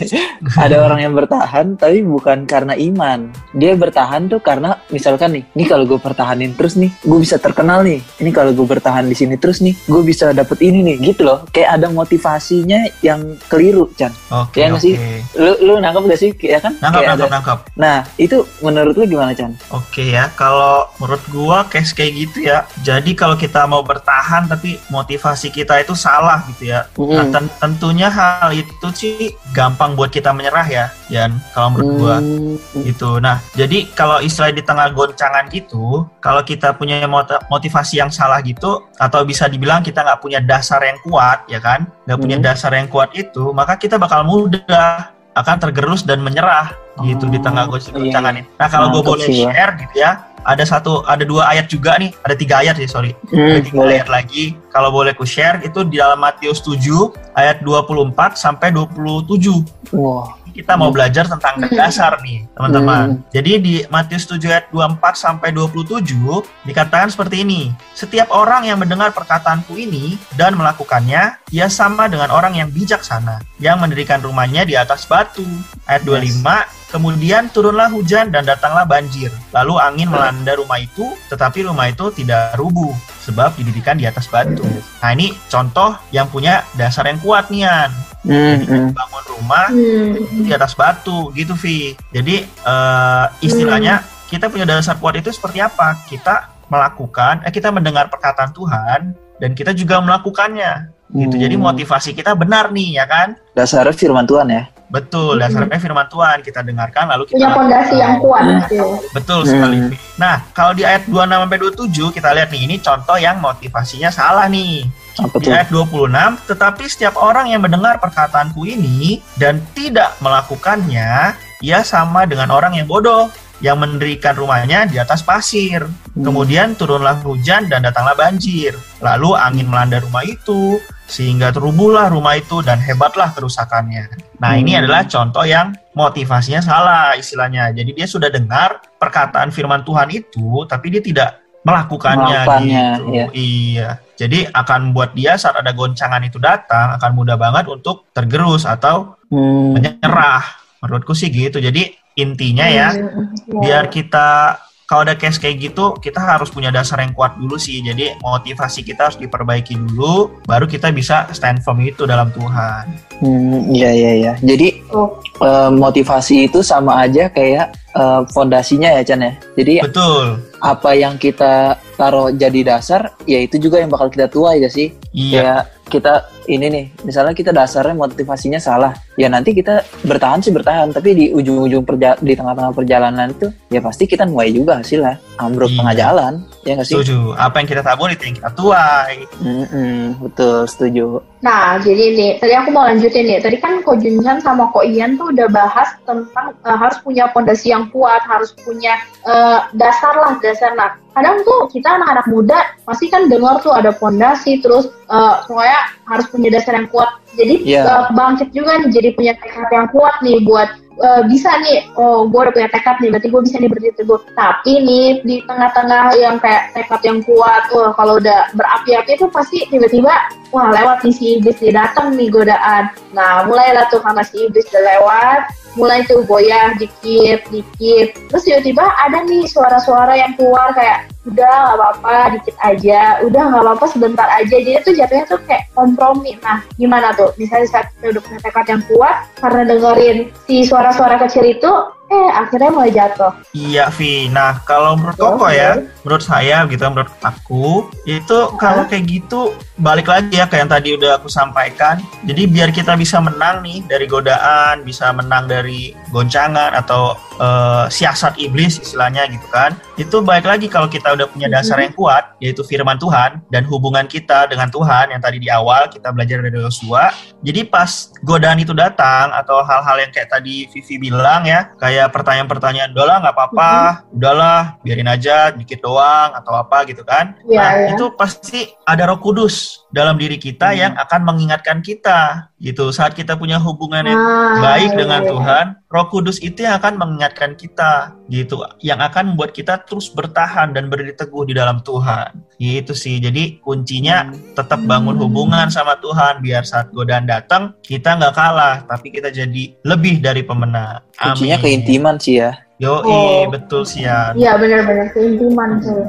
[laughs] ada orang yang bertahan tapi bukan karena iman. Dia bertahan tuh karena misalkan nih, ini kalau gue pertahanin terus nih, gue bisa terkenal nih. Ini kalau gue bertahan di sini terus nih, gue bisa dapet ini nih, gitu loh. Kayak ada motivasinya yang keliru, Chan. Oke, Iya nggak sih? oke. Lu lu nangkep gak sih? Ya kan? Nangkap, Kayak nangkap, ada- nangkap. Nah, itu menurut lu gimana, Chan? Oke ya, kalau menurut gua case kayak gitu ya. Jadi kalau kita mau bertahan tapi motivasi kita itu salah gitu ya. Nah, Mm. ten- tentunya hal itu sih gampang buat kita menyerah ya, Yan. Kalau menurut gua Hmm. Gitu. Nah, jadi kalau istilah di tengah goncangan gitu, kalau kita punya mot- motivasi yang salah gitu, atau bisa dibilang kita nggak punya dasar yang kuat, ya kan? Nggak punya Hmm. dasar yang kuat itu, maka kita bakal mudah akan tergerus dan menyerah gitu di tengah Oh, gon- iya, goncangan iya. ini. Nah, kalau gue boleh sih, share gitu ya, ada satu, ada dua ayat juga nih, ada tiga ayat sih, sorry. Hmm, Ada tiga boleh. ayat lagi. Kalau boleh ku share itu di dalam Matius 7 ayat 24 sampai 27 Wah. Kita mau Hmm. belajar tentang Hmm. dasar nih, teman-teman. Hmm. Jadi di Matius 7 ayat 24 sampai 27 dikatakan seperti ini. Setiap orang yang mendengar perkataanku ini dan melakukannya, ia sama dengan orang yang bijaksana yang mendirikan rumahnya di atas batu. Ayat 25 Kemudian turunlah hujan dan datanglah banjir. Lalu angin melanda rumah itu, tetapi rumah itu tidak rubuh sebab didirikan di atas batu. Nah ini contoh yang punya dasar yang kuat nih Yan. Hmm, hmm. Bangun rumah Hmm. di atas batu gitu Vi. Jadi eh, istilahnya kita punya dasar kuat itu seperti apa? Kita melakukan, eh kita mendengar perkataan Tuhan dan kita juga melakukannya. Gitu. Jadi Hmm. motivasi kita benar nih ya kan? Dasarnya firman Tuhan ya. Betul, Hmm. dasarnya firman Tuhan kita dengarkan lalu kita Punya fondasi yang kuat gitu. Betul Hmm. sekali. Nah, kalau di ayat 26 sampai 27 kita lihat nih ini contoh yang motivasinya salah nih. Apa Di ayat 26, tetapi setiap orang yang mendengar perkataanku ini dan tidak melakukannya, ia sama dengan orang yang bodoh yang mendirikan rumahnya di atas pasir. Hmm. Kemudian turunlah hujan dan datanglah banjir. Lalu angin melanda rumah itu sehingga terubuhlah rumah itu dan hebatlah kerusakannya. Nah, ini Hmm. adalah contoh yang motivasinya salah istilahnya. Jadi dia sudah dengar perkataan firman Tuhan itu tapi dia tidak melakukannya, Melakukannya, gitu. iya. Iya. Jadi akan membuat dia saat ada goncangan itu datang akan mudah banget untuk tergerus atau Hmm. menyerah. Menurutku sih gitu. Jadi intinya ya Hmm, biar kita kalau ada case kayak gitu kita harus punya dasar yang kuat dulu sih jadi motivasi kita harus diperbaiki dulu baru kita bisa stand firm itu dalam Tuhan Hmm, iya iya iya. Jadi Oh. Eh, motivasi itu sama aja kayak eh, fondasinya ya Chan ya. Jadi betul apa yang kita taruh jadi dasar, ya itu juga yang bakal kita tuai ya sih. iya Kayak kita ini nih, misalnya kita dasarnya motivasinya salah, ya nanti kita bertahan sih bertahan, tapi di ujung-ujung perja- di tengah-tengah perjalanan itu, ya pasti kita nuai juga hasilnya, ambruk Iya. tengah jalan, ya nggak sih? setuju apa yang kita tabur itu yang kita tuai Mm-mm, betul, setuju. Nah, jadi nih, tadi aku mau lanjutin nih. Tadi kan Ko Junjan sama Ko Ian tuh udah bahas tentang eh, harus punya pondasi yang kuat, harus punya eh, dasar lah, dasar lah. Kadang tuh kita anak-anak muda pasti kan dengar tuh ada pondasi, terus eh, pokoknya harus punya dasar yang kuat. Jadi Iya. eh, bangkit juga nih, jadi punya tekad yang kuat nih buat eh, bisa nih, oh gue udah punya tekad nih, berarti gue bisa nih berdiri teguh. Tapi nih di tengah-tengah yang kayak tekad yang kuat, wah kalau udah berapi-api itu pasti tiba-tiba wah lewat nih si iblis dia datang nih godaan. Nah mulailah tuh karena si iblis udah lewat, mulai tuh goyah dikit dikit. Terus tiba-tiba ada nih suara-suara yang keluar kayak udah nggak apa-apa dikit aja, udah nggak apa-apa sebentar aja. Jadi tuh jatuhnya tuh kayak kompromi. Nah gimana tuh? Misalnya saat kita udah punya tekad yang kuat karena dengerin si suara-suara kecil itu, eh akhirnya mulai jatuh. iya Vi nah kalau menurut Koko ya menurut saya gitu menurut aku itu kalau kayak gitu balik lagi ya kayak yang tadi udah aku sampaikan jadi biar kita bisa menang nih dari godaan bisa menang dari goncangan atau eh, siasat iblis istilahnya gitu kan. Itu baik lagi kalau kita udah punya dasar yang kuat yaitu firman Tuhan dan hubungan kita dengan Tuhan yang tadi di awal kita belajar dari Yosua. Jadi pas godaan itu datang atau hal-hal yang kayak tadi Vivi bilang ya kayak pertanyaan-pertanyaan udahlah nggak apa-apa udahlah biarin aja dikit doang atau apa gitu kan. Iya, nah iya. itu pasti ada Roh Kudus dalam diri kita yang akan mengingatkan kita gitu saat kita punya hubungan yang Ah, baik iya, dengan iya. Tuhan Roh Kudus itu yang akan mengingatkan kita gitu yang akan membuat kita terus bertahan dan berdiri teguh di dalam Tuhan gitu sih jadi kuncinya tetap bangun Hmm. hubungan sama Tuhan biar saat godaan datang kita nggak kalah tapi kita jadi lebih dari pemenang Kuncinya Amin. keintiman sih ya. Yoi, Oh. betul Sian. Iya benar-benar keintiman tuh.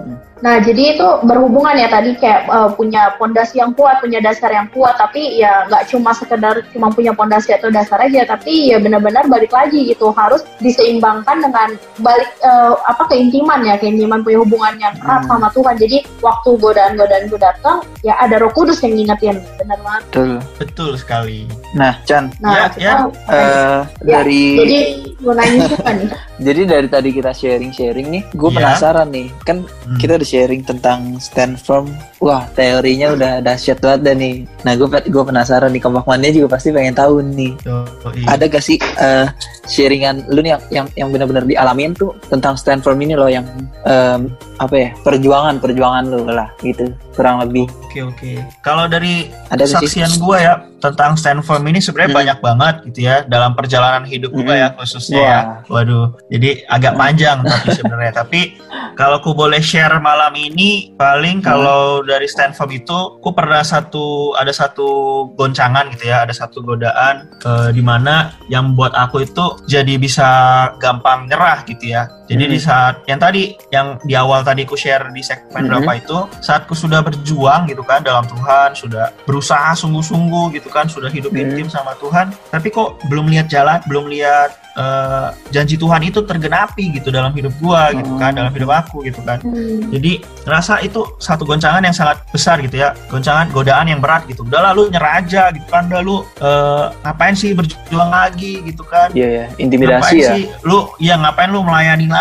Nah jadi itu berhubungan ya tadi kayak eh, punya pondasi yang kuat, punya dasar yang kuat, tapi ya nggak cuma sekedar cuma punya pondasi atau dasar aja, tapi ya benar-benar balik lagi gitu harus diseimbangkan dengan balik eh, apa keintiman ya, keintiman punya hubungan yang erat Hmm. sama Tuhan. Jadi waktu godaan-godaan itu datang, ya ada Roh Kudus yang ngingetin, benar banget. Betul. Betul sekali. Nah, Chan, Nah Ya, kita ya. eh, Ya, dari jadi mau nanya juga nih. [laughs] jadi dari tadi kita sharing-sharing nih, gue Iya. penasaran nih. Kan Hmm. kita udah sharing tentang stand firm. Wah, teorinya udah dahsyat banget dah nih. Nah, gue gue penasaran nih, kompak mania juga pasti pengen tahu nih. Yoi. Ada gak sih eh, sharingan lu nih yang yang, yang benar-benar dialamin tuh tentang stand firm ini loh yang em, apa ya perjuangan perjuangan lu lah gitu kurang lebih Oke oke. Kalau dari ada kesaksian gue ya tentang stand firm ini sebenarnya Hmm. banyak banget gitu ya dalam perjalanan hidup gue Hmm. ya khususnya ya. Waduh, jadi agak panjang [laughs] tapi sebenarnya. Tapi kalau ku boleh share malam ini paling Hmm. kalau dari stand firm itu, ku pernah satu ada satu goncangan gitu ya, ada satu godaan eh, di mana yang buat aku itu jadi bisa gampang nyerah gitu ya. Jadi Hmm. di saat yang tadi yang di awal tadi ku share di segmen Hmm. berapa itu, saat ku sudah berjuang gitu kan dalam Tuhan, sudah berusaha sungguh-sungguh gitu kan, sudah hidup Hmm. intim sama Tuhan, tapi kok belum lihat jalan, belum lihat eh, janji Tuhan itu tergenapi gitu dalam hidup gua gitu kan, dalam hidup aku gitu kan. Hmm. Jadi rasa itu satu goncangan yang sangat besar gitu ya, goncangan godaan yang berat gitu. Udah lalu nyerah aja gitu kan, udah lu eh, ngapain sih berjuang lagi gitu kan? Iya ya intimidasi ngapain ya sih lu ya ngapain lu melayani lagi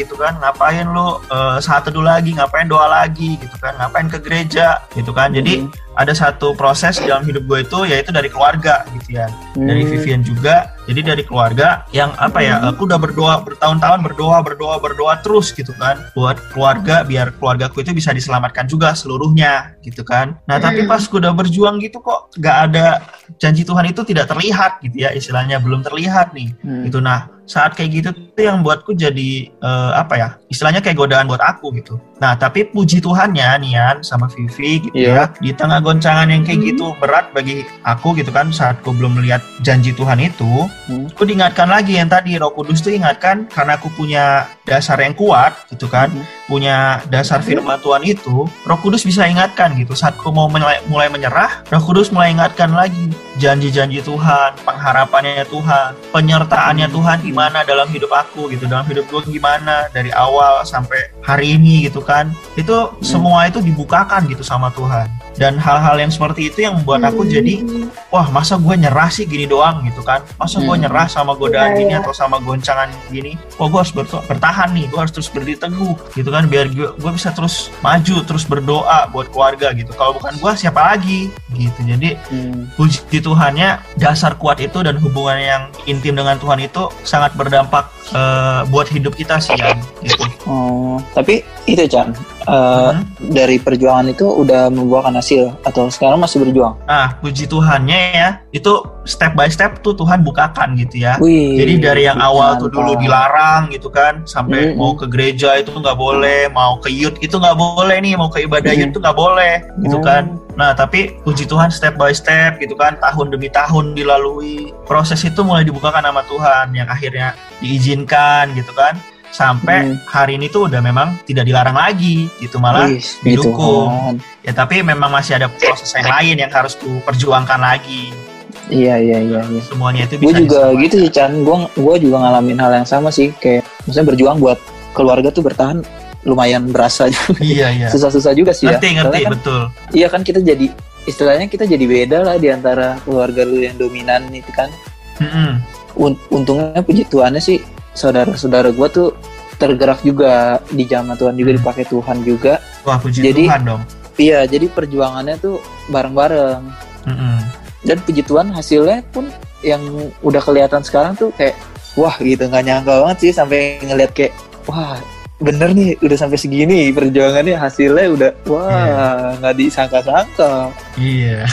gitu kan. Ngapain lu eh, saat teduh lagi ngapain doa lagi gitu kan. Ngapain ke gereja gitu kan. Jadi Hmm. Ada satu proses dalam hidup gue itu yaitu dari keluarga gitu ya. Dari Hmm. Vivian juga. Jadi dari keluarga yang apa ya aku udah berdoa bertahun-tahun berdoa berdoa berdoa terus gitu kan. Buat keluarga biar keluargaku itu bisa diselamatkan juga seluruhnya gitu kan. Nah tapi Hmm. pas gue udah berjuang gitu kok nggak ada janji Tuhan itu tidak terlihat gitu ya istilahnya. Belum terlihat nih Hmm. gitu. Nah saat kayak gitu yang buatku jadi eh, apa ya istilahnya kayak godaan buat aku gitu nah tapi puji Tuhannya Nian sama Vivi gitu Iya. ya di tengah goncangan yang kayak gitu berat bagi aku gitu kan saat aku belum melihat janji Tuhan itu Hmm. aku diingatkan lagi yang tadi Roh Kudus tuh ingatkan karena aku punya dasar yang kuat gitu kan Hmm. Punya dasar firman Tuhan itu Roh Kudus bisa ingatkan gitu. Saat aku mau mulai, menyerah Roh Kudus mulai ingatkan lagi janji-janji Tuhan pengharapannya Tuhan penyertaannya Tuhan gimana dalam hidup aku gitu dalam hidup gue gimana dari awal sampai hari ini gitu kan. Itu semua itu dibukakan gitu sama Tuhan. Dan hal-hal yang seperti itu yang membuat aku jadi wah masa gue nyerah sih gini doang gitu kan? Masa gue Hmm. nyerah sama godaan Iya, gini iya. atau sama goncangan gini? Wah gue harus bertahan nih gue harus terus berdiri teguh gitu kan biar gue, gue bisa terus maju terus berdoa buat keluarga gitu kalau bukan gue siapa lagi gitu jadi Hmm. puji Tuhannya dasar kuat itu dan hubungan yang intim dengan Tuhan itu sangat berdampak eh, buat hidup kita sih ya gitu Oh, tapi itu Chan, eh, Hmm. dari perjuangan itu udah membuahkan hasil atau sekarang masih berjuang? nah puji Tuhannya ya itu step by step tuh Tuhan bukakan gitu ya Wih. Jadi dari yang awal tuh dulu dilarang gitu kan, sampai Mm-mm. mau ke gereja itu nggak boleh, mau ke youth itu nggak boleh nih, mau ke ibadah youth itu nggak boleh gitu Mm. kan. Nah tapi puji Tuhan step by step gitu kan, tahun demi tahun dilalui, proses itu mulai dibukakan sama Tuhan, yang akhirnya diizinkan gitu kan, sampai Mm. hari ini tuh udah memang tidak dilarang lagi gitu malah puji didukung. Tuhan. Ya tapi memang masih ada proses yang lain yang harus ku perjuangkan lagi. Iya iya iya. iya. Semuanya itu Gue bisa juga disamakan. gitu sih Chan, gue gue juga ngalamin hal yang sama sih, kayak maksudnya berjuang buat keluarga tuh bertahan lumayan berasa Iya iya. [laughs] susah-susah juga sih Ngerti ya. ngerti Soalnya kan, betul. iya kan kita jadi istilahnya kita jadi beda lah di antara keluarga lu yang dominan itu kan. Mm-mm. Un- untungnya puji Tuhannya sih saudara-saudara gue tuh tergerak juga di zaman Tuhan juga Hmm. dipakai Tuhan juga. Wah puji Jadi- Tuhan dong. Iya, jadi perjuangannya tuh bareng-bareng. Mm-mm. Dan puji Tuhan hasilnya pun yang udah kelihatan sekarang tuh kayak wah gitu nggak nyangka banget sih sampai ngeliat kayak wah bener nih udah sampai segini perjuangannya hasilnya udah wah nggak disangka-sangka. Iya.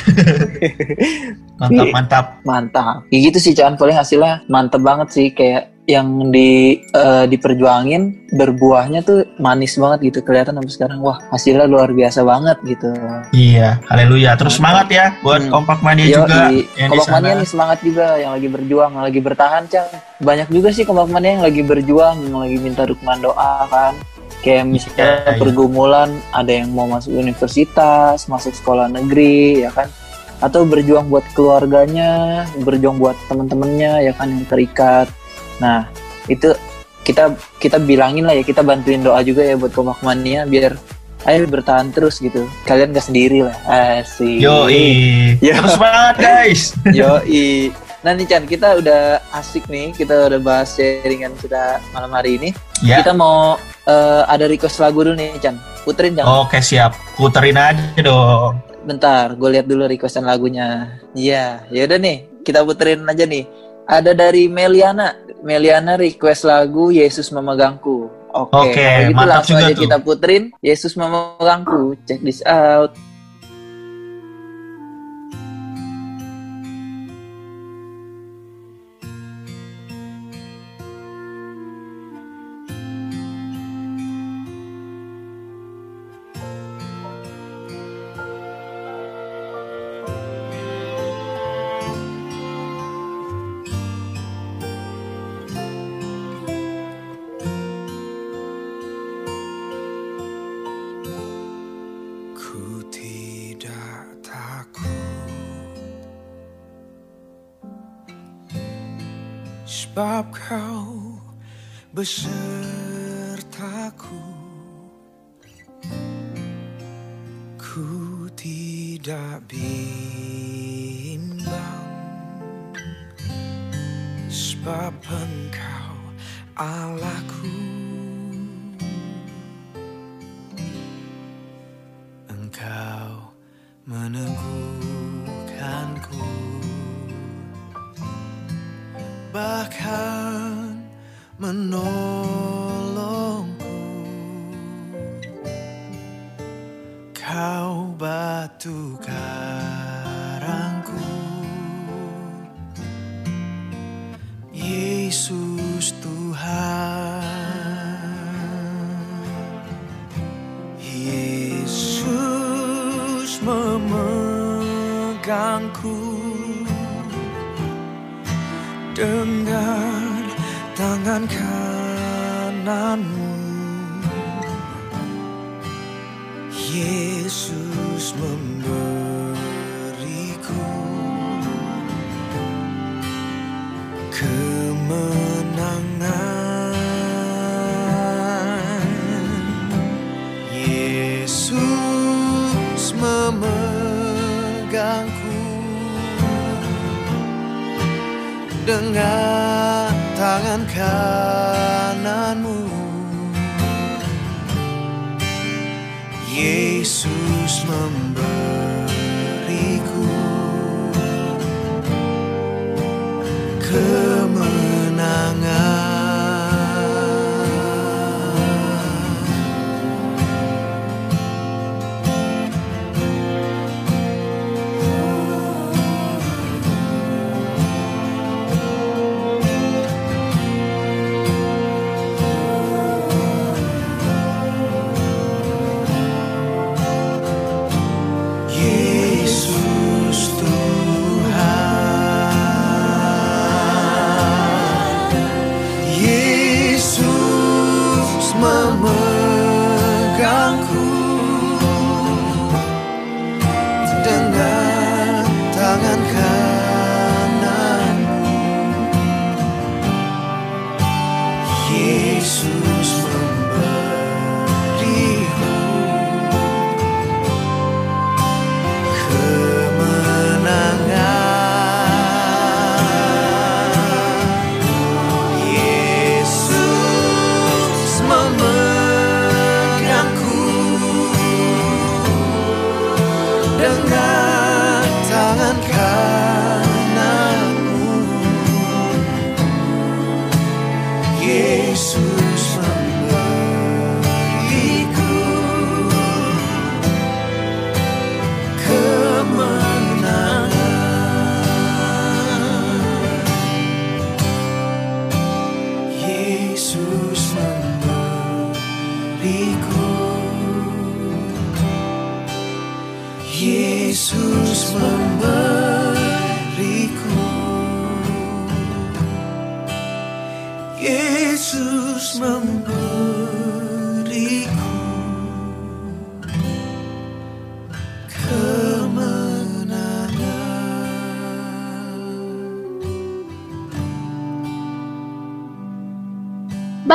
[laughs] mantap mantap. mantap. Ya gitu sih Chan. Paling hasilnya mantep banget sih kayak yang di eh, diperjuangin berbuahnya tuh manis banget gitu kelihatan sampai sekarang wah hasilnya luar biasa banget gitu Iya. Haleluya. Terus semangat ya buat Hmm. kompak mania Yo, juga di yang Kompak. Mania nih semangat juga yang lagi berjuang, yang lagi bertahan, Cang. Banyak juga sih Kompak Mania yang lagi berjuang, yang lagi minta dukungan doa kan. Kayak misalnya Iya, iya. pergumulan, ada yang mau masuk universitas, masuk sekolah negeri, ya kan. Atau berjuang buat keluarganya, berjuang buat temen-temennya, ya kan yang terikat. Nah, itu kita kita bilangin lah ya, kita bantuin doa juga ya buat Mania biar ayo bertahan terus gitu. Kalian gak sendiri lah. Asik. Yoi. Yo. Terus semangat guys. [laughs] Yoi. Nah nih Chan, kita udah asik nih, kita udah bahas sharingan kita malam hari ini. ya. Kita mau eh, ada request lagu dulu nih Chan. Puterin Chan. Oke siap. Puterin aja dong. Bentar, gue lihat dulu requestan lagunya. Iya, yaudah nih, kita puterin aja nih. Ada dari Meliana. Meliana request lagu Yesus Memegangku. Oke, kalau gitu mantap langsung juga aja tuh. kita puterin Yesus Memegangku. Check this out. Kananmu Yesus memberiku kemenangan. Yesus memegangku dengan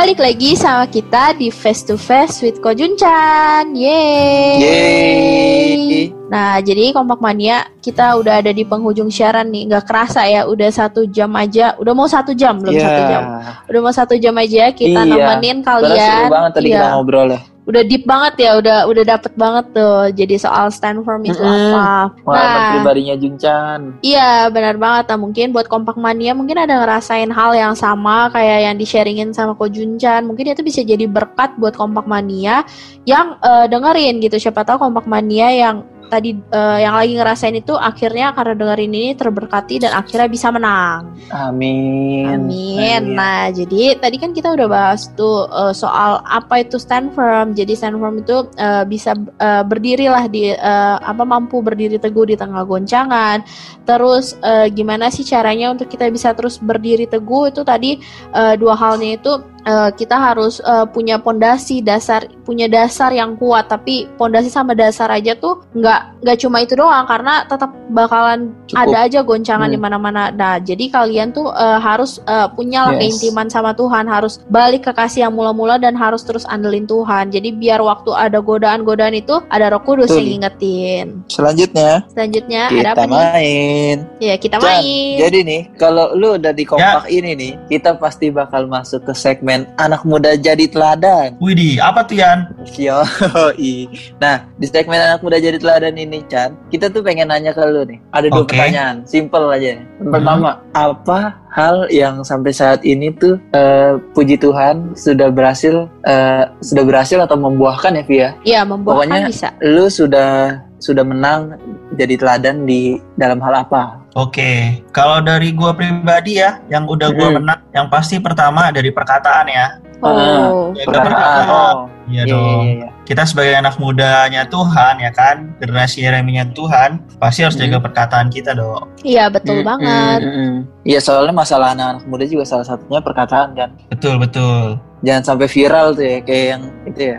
Balik lagi sama kita di Face to Face with Ko Junchan. Yeay. Yeay. Nah, jadi Kompak Mania kita udah ada di penghujung siaran nih. Nggak kerasa ya, udah satu jam aja. Udah mau satu jam belum satu jam. Udah mau satu jam aja kita Iya. nemenin Padahal kalian. seru banget tadi Iya. kita ngobrol ya. Udah deep banget ya, udah udah dapet banget tuh. Jadi soal stand firm itu Mm-mm. apa. Pengalaman Nah, pribadinya Junchan. Iya benar banget nah, mungkin buat kompak mania mungkin ada ngerasain hal yang sama kayak yang di sharingin sama Ko Junchan mungkin itu bisa jadi berkat buat kompak mania yang eh, dengerin gitu siapa tahu kompak mania yang tadi eh, yang lagi ngerasain itu akhirnya karena dengerin ini terberkati dan akhirnya bisa menang Amin. Amin. Amin. Nah, jadi tadi kan kita udah bahas tuh eh, soal apa itu stand firm. Jadi stand firm itu eh, bisa eh, berdiri lah di eh, apa mampu berdiri teguh di tengah goncangan. Terus eh, gimana sih caranya untuk kita bisa terus berdiri teguh itu tadi eh, dua halnya itu eh, kita harus eh, punya pondasi dasar punya dasar yang kuat tapi pondasi sama dasar aja tuh nggak nggak cuma itu doang karena tetap bakalan Cukup. ada aja goncangan Hmm. di mana-mana. Nah, jadi kalian tuh eh, harus eh, punya lah Yes. keintiman sama Tuhan, harus balik ke kasih yang mula-mula dan harus terus andelin Tuhan. Jadi biar waktu ada godaan-godaan itu ada Roh Kudus Betul. yang ngingetin. Selanjutnya Selanjutnya ada kita apa nih? main. Ya, kita Chan, main. Jadi nih, kalau lu udah di Ya. kompak ini nih, kita pasti bakal masuk ke segmen anak muda jadi teladan. Widih, apa tuh Yan? Yoi. Nah, di segmen anak muda jadi teladan ini, Chan, kita tuh pengen nanya ke lu nih. Ada dua Oke. pertanyaan, simple aja. Yang Pertama, apa hal yang sampai saat ini tuh eh, puji Tuhan sudah berhasil eh, sudah berhasil atau membuahkan ya, Via? Ya, membuahkan Pokoknya- bisa. Lu sudah sudah menang jadi teladan di dalam hal apa? Oke, kalau dari gua pribadi ya, yang udah gua Hmm. menang, yang pasti pertama dari perkataan ya. Oh. Perkataan. perkataan. Oh. Iya Iya, dong. iya, iya. Kita sebagai anak mudanya Tuhan ya kan, generasi Yeremia Tuhan, pasti harus jaga perkataan kita dong. Iya betul Mm, banget. mm, mm, mm. Iya soalnya masalah anak-anak muda juga salah satunya perkataan kan. Betul betul. Jangan sampai viral tuh ya kayak yang itu ya.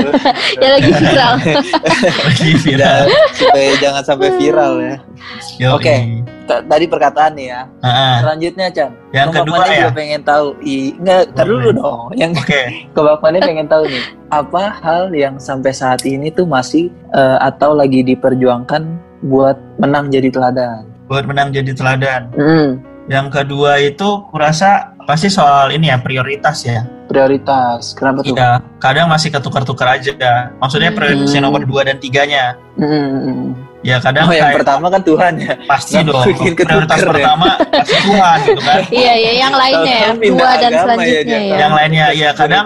[laughs] Ya lagi viral. [laughs] Lagi viral. Supaya jangan sampai viral ya. Oke. T- Tadi perkataan nih ya. Ah, Selanjutnya Chan. Yang Kobak kedua ya. juga pengen tahu. I, enggak, tar dulu dong. Yang Oke. [laughs] Kobak Mani pengen tahu nih. Apa hal yang sampai saat ini tuh masih eh, atau lagi diperjuangkan buat menang jadi teladan? Buat menang jadi teladan. Mm, Yang kedua itu kurasa pasti soal ini ya prioritas ya. prioritas. Kenapa tuh? Iya, kadang masih ketukar-tukar aja. Maksudnya prioritasnya Hmm. nomor 2 dan tiganya. Mm, mm, mm. Ya kadang Oh, yang kayak pertama kan Tuhan ya. pasti dong. Prioritas ya. pertama pasti Tuhan gitu kan. [laughs] Iya iya yang lainnya ya dua dan agama selanjutnya dia. ya. Yang lainnya ya kadang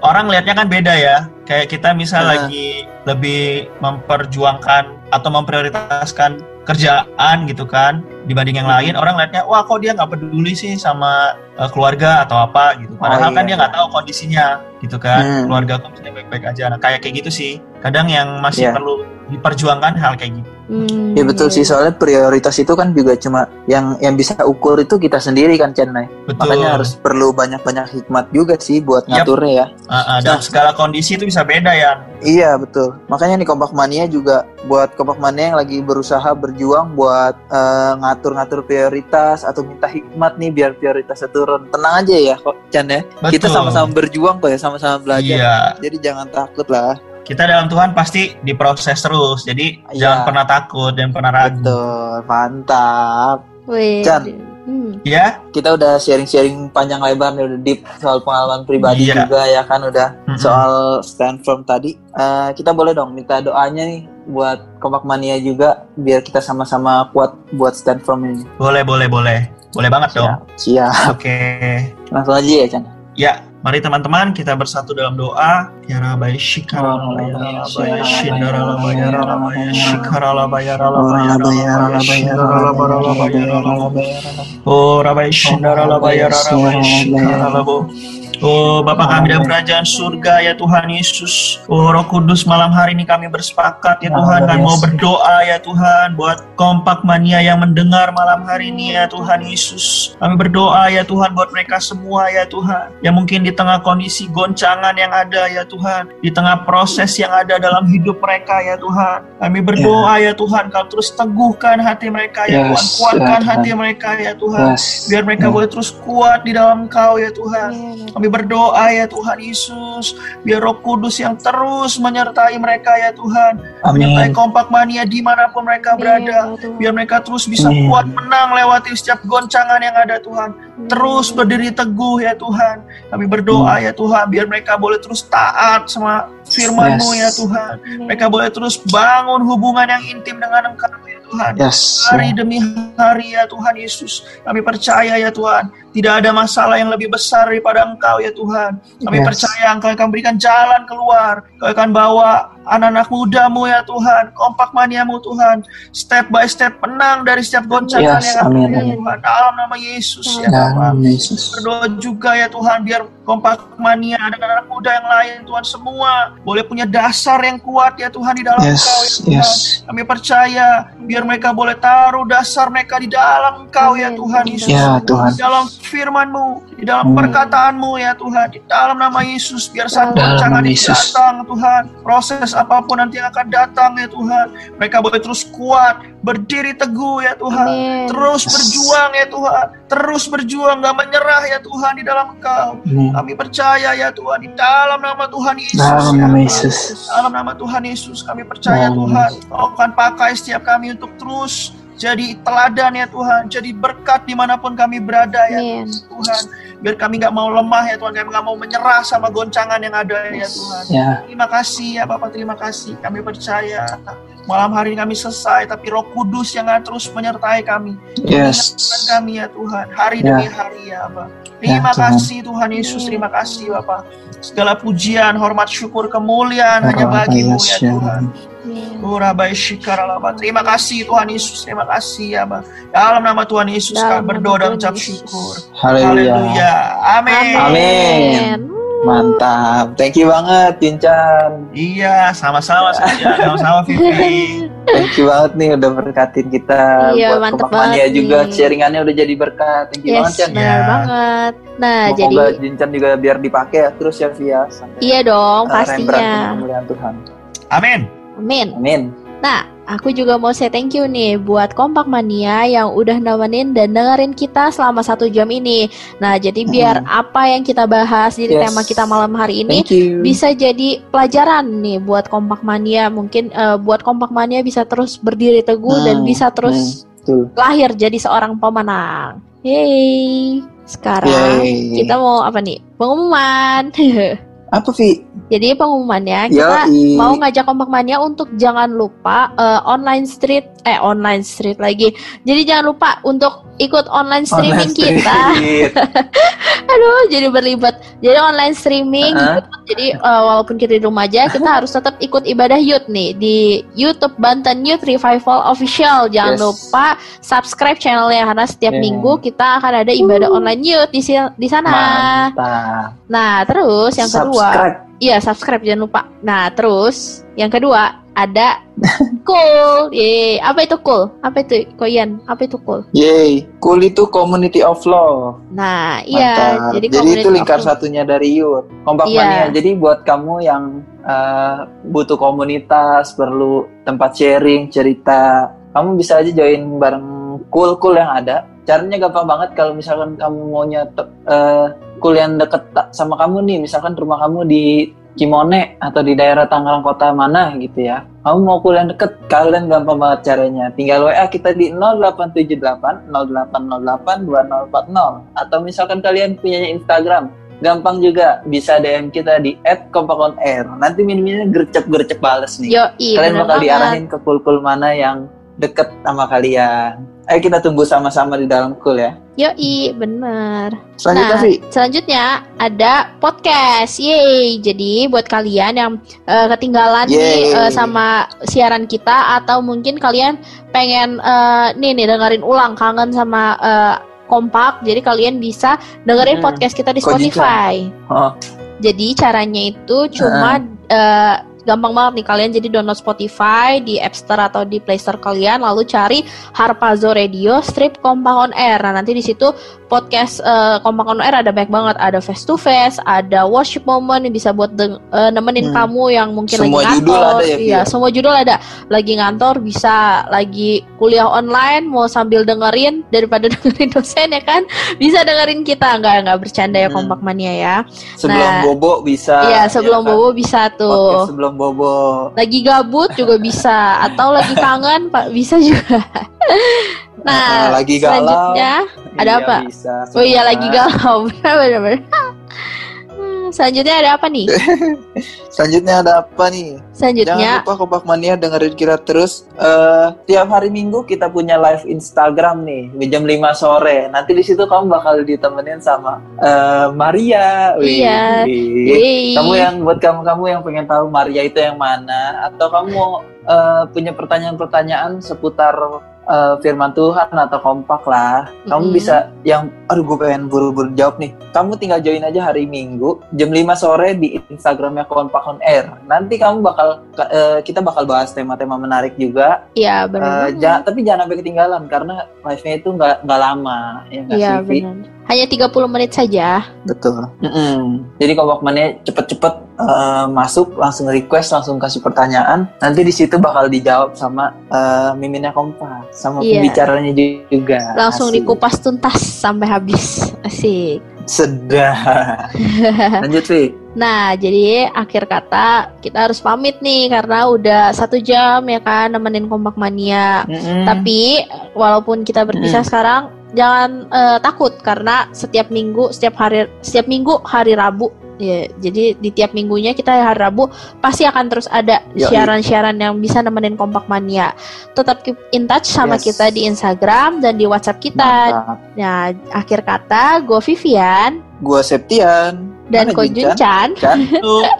orang lihatnya kan beda ya. Kayak kita misal Ah. lagi lebih memperjuangkan atau memprioritaskan kerjaan gitu kan dibanding yang lain orang lihatnya wah kok dia nggak peduli sih sama uh, keluarga atau apa gitu padahal Oh, kan iya. dia nggak tahu kondisinya gitu kan Hmm. keluarga aku mesti baik-baik aja nah kayak kayak gitu sih kadang yang masih Iya. perlu diperjuangkan hal kayak gitu Hmm, Ya betul sih soalnya prioritas itu kan juga cuma yang yang bisa ukur itu kita sendiri kan Chen betul Makanya harus perlu banyak-banyak hikmat juga sih buat Yap. ngaturnya ya. Ah, ah, dan Nah. segala kondisi itu bisa beda ya Iya betul. Makanya nih kompak mania juga buat kompak mania yang lagi berusaha berjuang buat eh, ngatur-ngatur prioritas atau minta hikmat nih biar prioritasnya turun. Tenang aja ya kok Chan ya. Kita sama-sama berjuang kok ya, sama-sama belajar. iya Jadi jangan takut lah. Kita dalam Tuhan pasti diproses terus jadi Iya. jangan pernah takut dan pernah ragu Betul, mantap. Wih. Chan. Hmm. ya Kita udah sharing-sharing panjang lebar nih udah deep soal pengalaman pribadi Iya. juga ya kan udah Mm-mm. soal stand firm tadi. Eh, kita boleh dong minta doanya nih buat kompak mania juga biar kita sama-sama kuat buat stand firm ini. boleh boleh boleh boleh banget dong Siap. oke Langsung aja ya Chan. Ya, mari teman-teman kita bersatu dalam doa. Ya Rabbi ya ya ya ya ya Rabbi Oh Rabbi ya Shikaralaba Oh Bapa kami dalam kerajaan surga ya Tuhan Yesus. Oh Roh Kudus malam hari ini kami bersepakat ya Tuhan. Kami mau berdoa ya Tuhan Buat kompak mania yang mendengar malam hari ini ya Tuhan Yesus. Kami berdoa ya Tuhan buat mereka semua ya Tuhan. Yang mungkin di tengah kondisi goncangan yang ada ya Tuhan. Di tengah proses yang ada dalam hidup mereka ya Tuhan. Kami berdoa ya Tuhan Kau terus teguhkan hati mereka ya Tuhan. Yes, Kuatkan ya hati mereka ya Tuhan. Yes. Biar mereka Ya. boleh terus kuat di dalam Kau ya Tuhan. Kami berdoa ya Tuhan Yesus, biar Roh Kudus yang terus menyertai mereka ya Tuhan, menyertai Amin. kompak mania di mana pun mereka berada, Amin, ya Tuhan. biar mereka terus bisa Amin. kuat menang lewati setiap goncangan yang ada Tuhan, terus berdiri teguh ya Tuhan. Kami berdoa ya Tuhan, biar mereka boleh terus taat sama firman-Mu ya Yes. Tuhan. Amin. Mereka boleh terus bangun hubungan yang intim dengan Engkau ya Tuhan Yes. hari demi hari ya Tuhan Yesus. Kami percaya ya Tuhan, tidak ada masalah yang lebih besar daripada Engkau ya Tuhan. Kami Yes. percaya Engkau akan berikan jalan keluar. Engkau akan bawa anak-anak mudamu ya Tuhan, kompak maniamu Tuhan, step by step menang dari setiap goncangan Yes, yang ada amin, ya amin. Tuhan. Dalam nama Yesus ya Dalam nama Yesus. Berdoa juga ya Tuhan biar kompak mania dan anak muda yang lain Tuhan semua boleh punya dasar yang kuat ya Tuhan di dalam Yes, Engkau ya Tuhan. yes. Kami percaya biar mereka boleh taruh dasar mereka di dalam Engkau ya. Tuhan Yesus. Ya, Tuhan. Di dalam firman-Mu, di dalam Hmm. perkataan-Mu ya Tuhan, di dalam nama Yesus biar saat itu Yesus. datang Tuhan, proses apa pun nanti yang akan datang ya Tuhan, mereka boleh terus kuat, berdiri teguh ya Tuhan, Amin. terus berjuang ya Tuhan, terus berjuang gak menyerah ya Tuhan di dalam Engkau. Amin. Kami percaya ya Tuhan di dalam nama Tuhan Yesus. Dalam ya nama Tuhan. Yesus. Dalam nama Tuhan Yesus kami percaya Dalam nama Tuhan Kau akan pakai setiap kami untuk terus jadi teladan ya Tuhan, jadi berkat di mana pun kami berada ya Amin. Tuhan. Biar kami nggak mau lemah ya Tuhan, kami nggak mau menyerah sama goncangan yang ada ya Tuhan. Ya. Terima kasih ya Bapak, terima kasih. Kami percaya malam hari ini kami selesai, tapi Roh Kudus yang akan terus menyertai kami. Yes. Mengingatkan kami ya Tuhan, hari Ya. demi hari ya Bapak. Terima Tuhan. kasih Tuhan Yesus, terima kasih Bapak. Segala pujian, hormat, syukur, kemuliaan hanya bagimu ya Tuhan. Urabai shikaralaba. Terima kasih Tuhan Yesus, terima kasih ya Bang. Dalam nama Tuhan Yesus kami berdoa dan Tuhan ucap syukur. Haleluya. Haleluya. Amin. Amin. Mantap. Thank you banget, Jincan. Iya, sama-sama Sasha, sama-sama Vivi. Thank you banget nih udah berkatin kita Iya, buat mantep banget juga nih. sharingannya udah jadi berkat. Thank you banget, Yes, Chan. benar Ya. banget. Nah, Semoga jadi Jincan juga biar dipakai ya terus ya Via sampai iya dong, Rembrandt pastinya. Tuhan. Amin. Amin. Amin. Nah, aku juga mau say thank you nih buat Kompak Mania yang udah nemenin dan dengerin kita selama satu jam ini. Nah, jadi biar apa yang kita bahas di Yes. tema kita malam hari ini bisa jadi pelajaran nih buat Kompak Mania. Mungkin eh, buat Kompak Mania bisa terus berdiri teguh dan Hmm, bisa terus Betul. lahir jadi seorang pemenang. Yeay. Sekarang Yeay. kita mau apa nih? Pengumuman. [laughs] Apa Vi? Jadi pengumumannya kita Yoi. mau ngajak kompak mania untuk jangan lupa eh, online street eh online street lagi. Jadi jangan lupa untuk ikut online streaming Online kita. street. [laughs] Aduh, jadi berlibat. Jadi online streaming Uh-huh. gitu. Jadi eh, walaupun kita di rumah aja, kita [laughs] harus tetap ikut ibadah youth nih di YouTube Banten Youth Revival Official. Jangan Yes. lupa subscribe channelnya karena setiap Yeah. minggu kita akan ada ibadah online youth di di sana. Mantap. Nah, terus yang kedua, Subscribe. iya subscribe jangan lupa. Nah, terus yang kedua ada [laughs] cool. Ye, apa itu cool? Apa itu Koyan? Apa itu cool? Yeay. Cool itu community of love. Nah, iya, Mantap. jadi, Jadi, community itu of lingkar satunya dari Youth. Kompak Iya. Mania. Jadi buat kamu yang eh, butuh komunitas, perlu tempat sharing, cerita, kamu bisa aja join bareng cool-cool yang ada. Caranya gampang banget kalau misalkan kamu maunya te- yang deket sama kamu nih, misalkan rumah kamu di Cimone atau di daerah Tangerang kota mana gitu ya. Kamu mau kuliah deket, kalian gampang banget caranya. Tinggal WA kita di 0878 0808 2040 atau misalkan kalian punya Instagram, gampang juga bisa DM kita di @kompakonair. Nanti minimalnya gercep-gercep bales nih. Yo, kalian bakal diarahin ke kul-kul mana yang deket sama kalian. Ayo kita tunggu sama-sama di dalam kul ya. Yoi, bener. Selanjutnya Nah, Vi. Selanjutnya ada podcast. Yeay. Jadi buat kalian yang eh, ketinggalan nih Yeay. eh, sama siaran kita atau mungkin kalian pengen eh, nih nih dengerin ulang kangen sama eh, kompak. Jadi kalian bisa dengerin Hmm. podcast kita di Spotify. Oh, Jadi caranya itu cuma eh, gampang banget nih kalian jadi download Spotify di App Store atau di Play Store kalian lalu cari Harpazo Radio Strip Kompak on Air. Nah, nanti di situ podcast eh, Kompak on Air ada banyak banget, ada face to face, ada worship moment yang bisa buat deng- eh, nemenin Hmm. kamu yang mungkin Semua lagi judul ngantor. ada ya, Iya, semua judul ada. Lagi ngantor bisa lagi kuliah online mau sambil dengerin daripada [laughs] dengerin dosen ya kan. Bisa dengerin kita nggak nggak bercanda ya Hmm. Kompak Mania ya. sebelum Nah, bobo bisa. Iya, sebelum ya kan? bobo bisa tuh. Podcast sebelum bobo. Lagi gabut juga bisa atau lagi kangen Pak bisa juga. Ah, [laughs] Nah, lagi galau. selanjutnya ada Iya, apa? Bisa, Oh iya lagi galau, [laughs] benar-benar. [laughs] Selanjutnya ada apa nih? Selanjutnya ada apa nih? Jangan Selanjutnya lupa Kompak Mania dengerin kita terus. Eh, tiap hari Minggu kita punya live Instagram nih di jam 5 sore. Nanti di situ kamu bakal ditemenin sama eh, Maria. Wih. Iya. Yeay. Kamu yang buat kamu kamu yang pengen tahu Maria itu yang mana atau kamu eh, punya pertanyaan-pertanyaan seputar eh, firman Tuhan atau kompak lah. Kamu Mm-mm. bisa yang aduh gue pengen buru-buru jawab nih. Kamu tinggal join aja hari Minggu jam 5 sore di Instagramnya Kompak on Air. Nanti kamu bakal eh, kita bakal bahas tema-tema menarik juga. Iya benar. ja- tapi jangan sampai ketinggalan karena live-nya itu nggak nggak lama ya nggak Iya benar. Hanya 30 menit saja. Betul. Jadi kompak mania cepet-cepet eh, masuk, langsung request, langsung kasih pertanyaan. Nanti di situ bakal dijawab sama eh, miminnya kompak, sama Iya. pembicaranya juga. Langsung Asik. dikupas tuntas sampai habis. Asik. Sedap. [laughs] Lanjut Vi. Nah, jadi akhir kata kita harus pamit nih karena udah satu jam ya kan nemenin kompak mania. Mm-mm. Tapi walaupun kita berpisah Mm. sekarang, jangan eh, takut karena setiap minggu, setiap hari, setiap minggu hari Rabu. Ya, jadi di tiap minggunya kita hari Rabu pasti akan terus ada siaran-siaran yang bisa nemenin kompak mania. Tetap keep in touch sama Yes. kita di Instagram dan di WhatsApp kita. Mantap. Nah, akhir kata, gue Vivian Gua Septian. Dan Mana Ko Jin, Chan? Chan,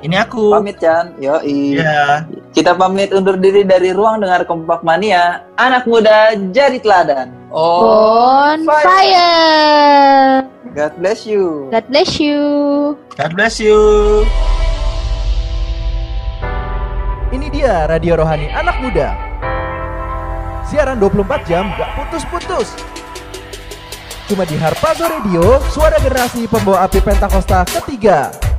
ini aku. pamit Chan. Yoi. Iya. Kita pamit undur diri dari ruang dengar kompak mania. Anak muda jadi teladan. Oh, On fire. God bless you. God bless you. God bless you. Ini dia Radio Rohani Anak Muda. Siaran 24 jam gak putus-putus. Cuma di Harpazo Radio, suara generasi pembawa api Pentakosta ketiga.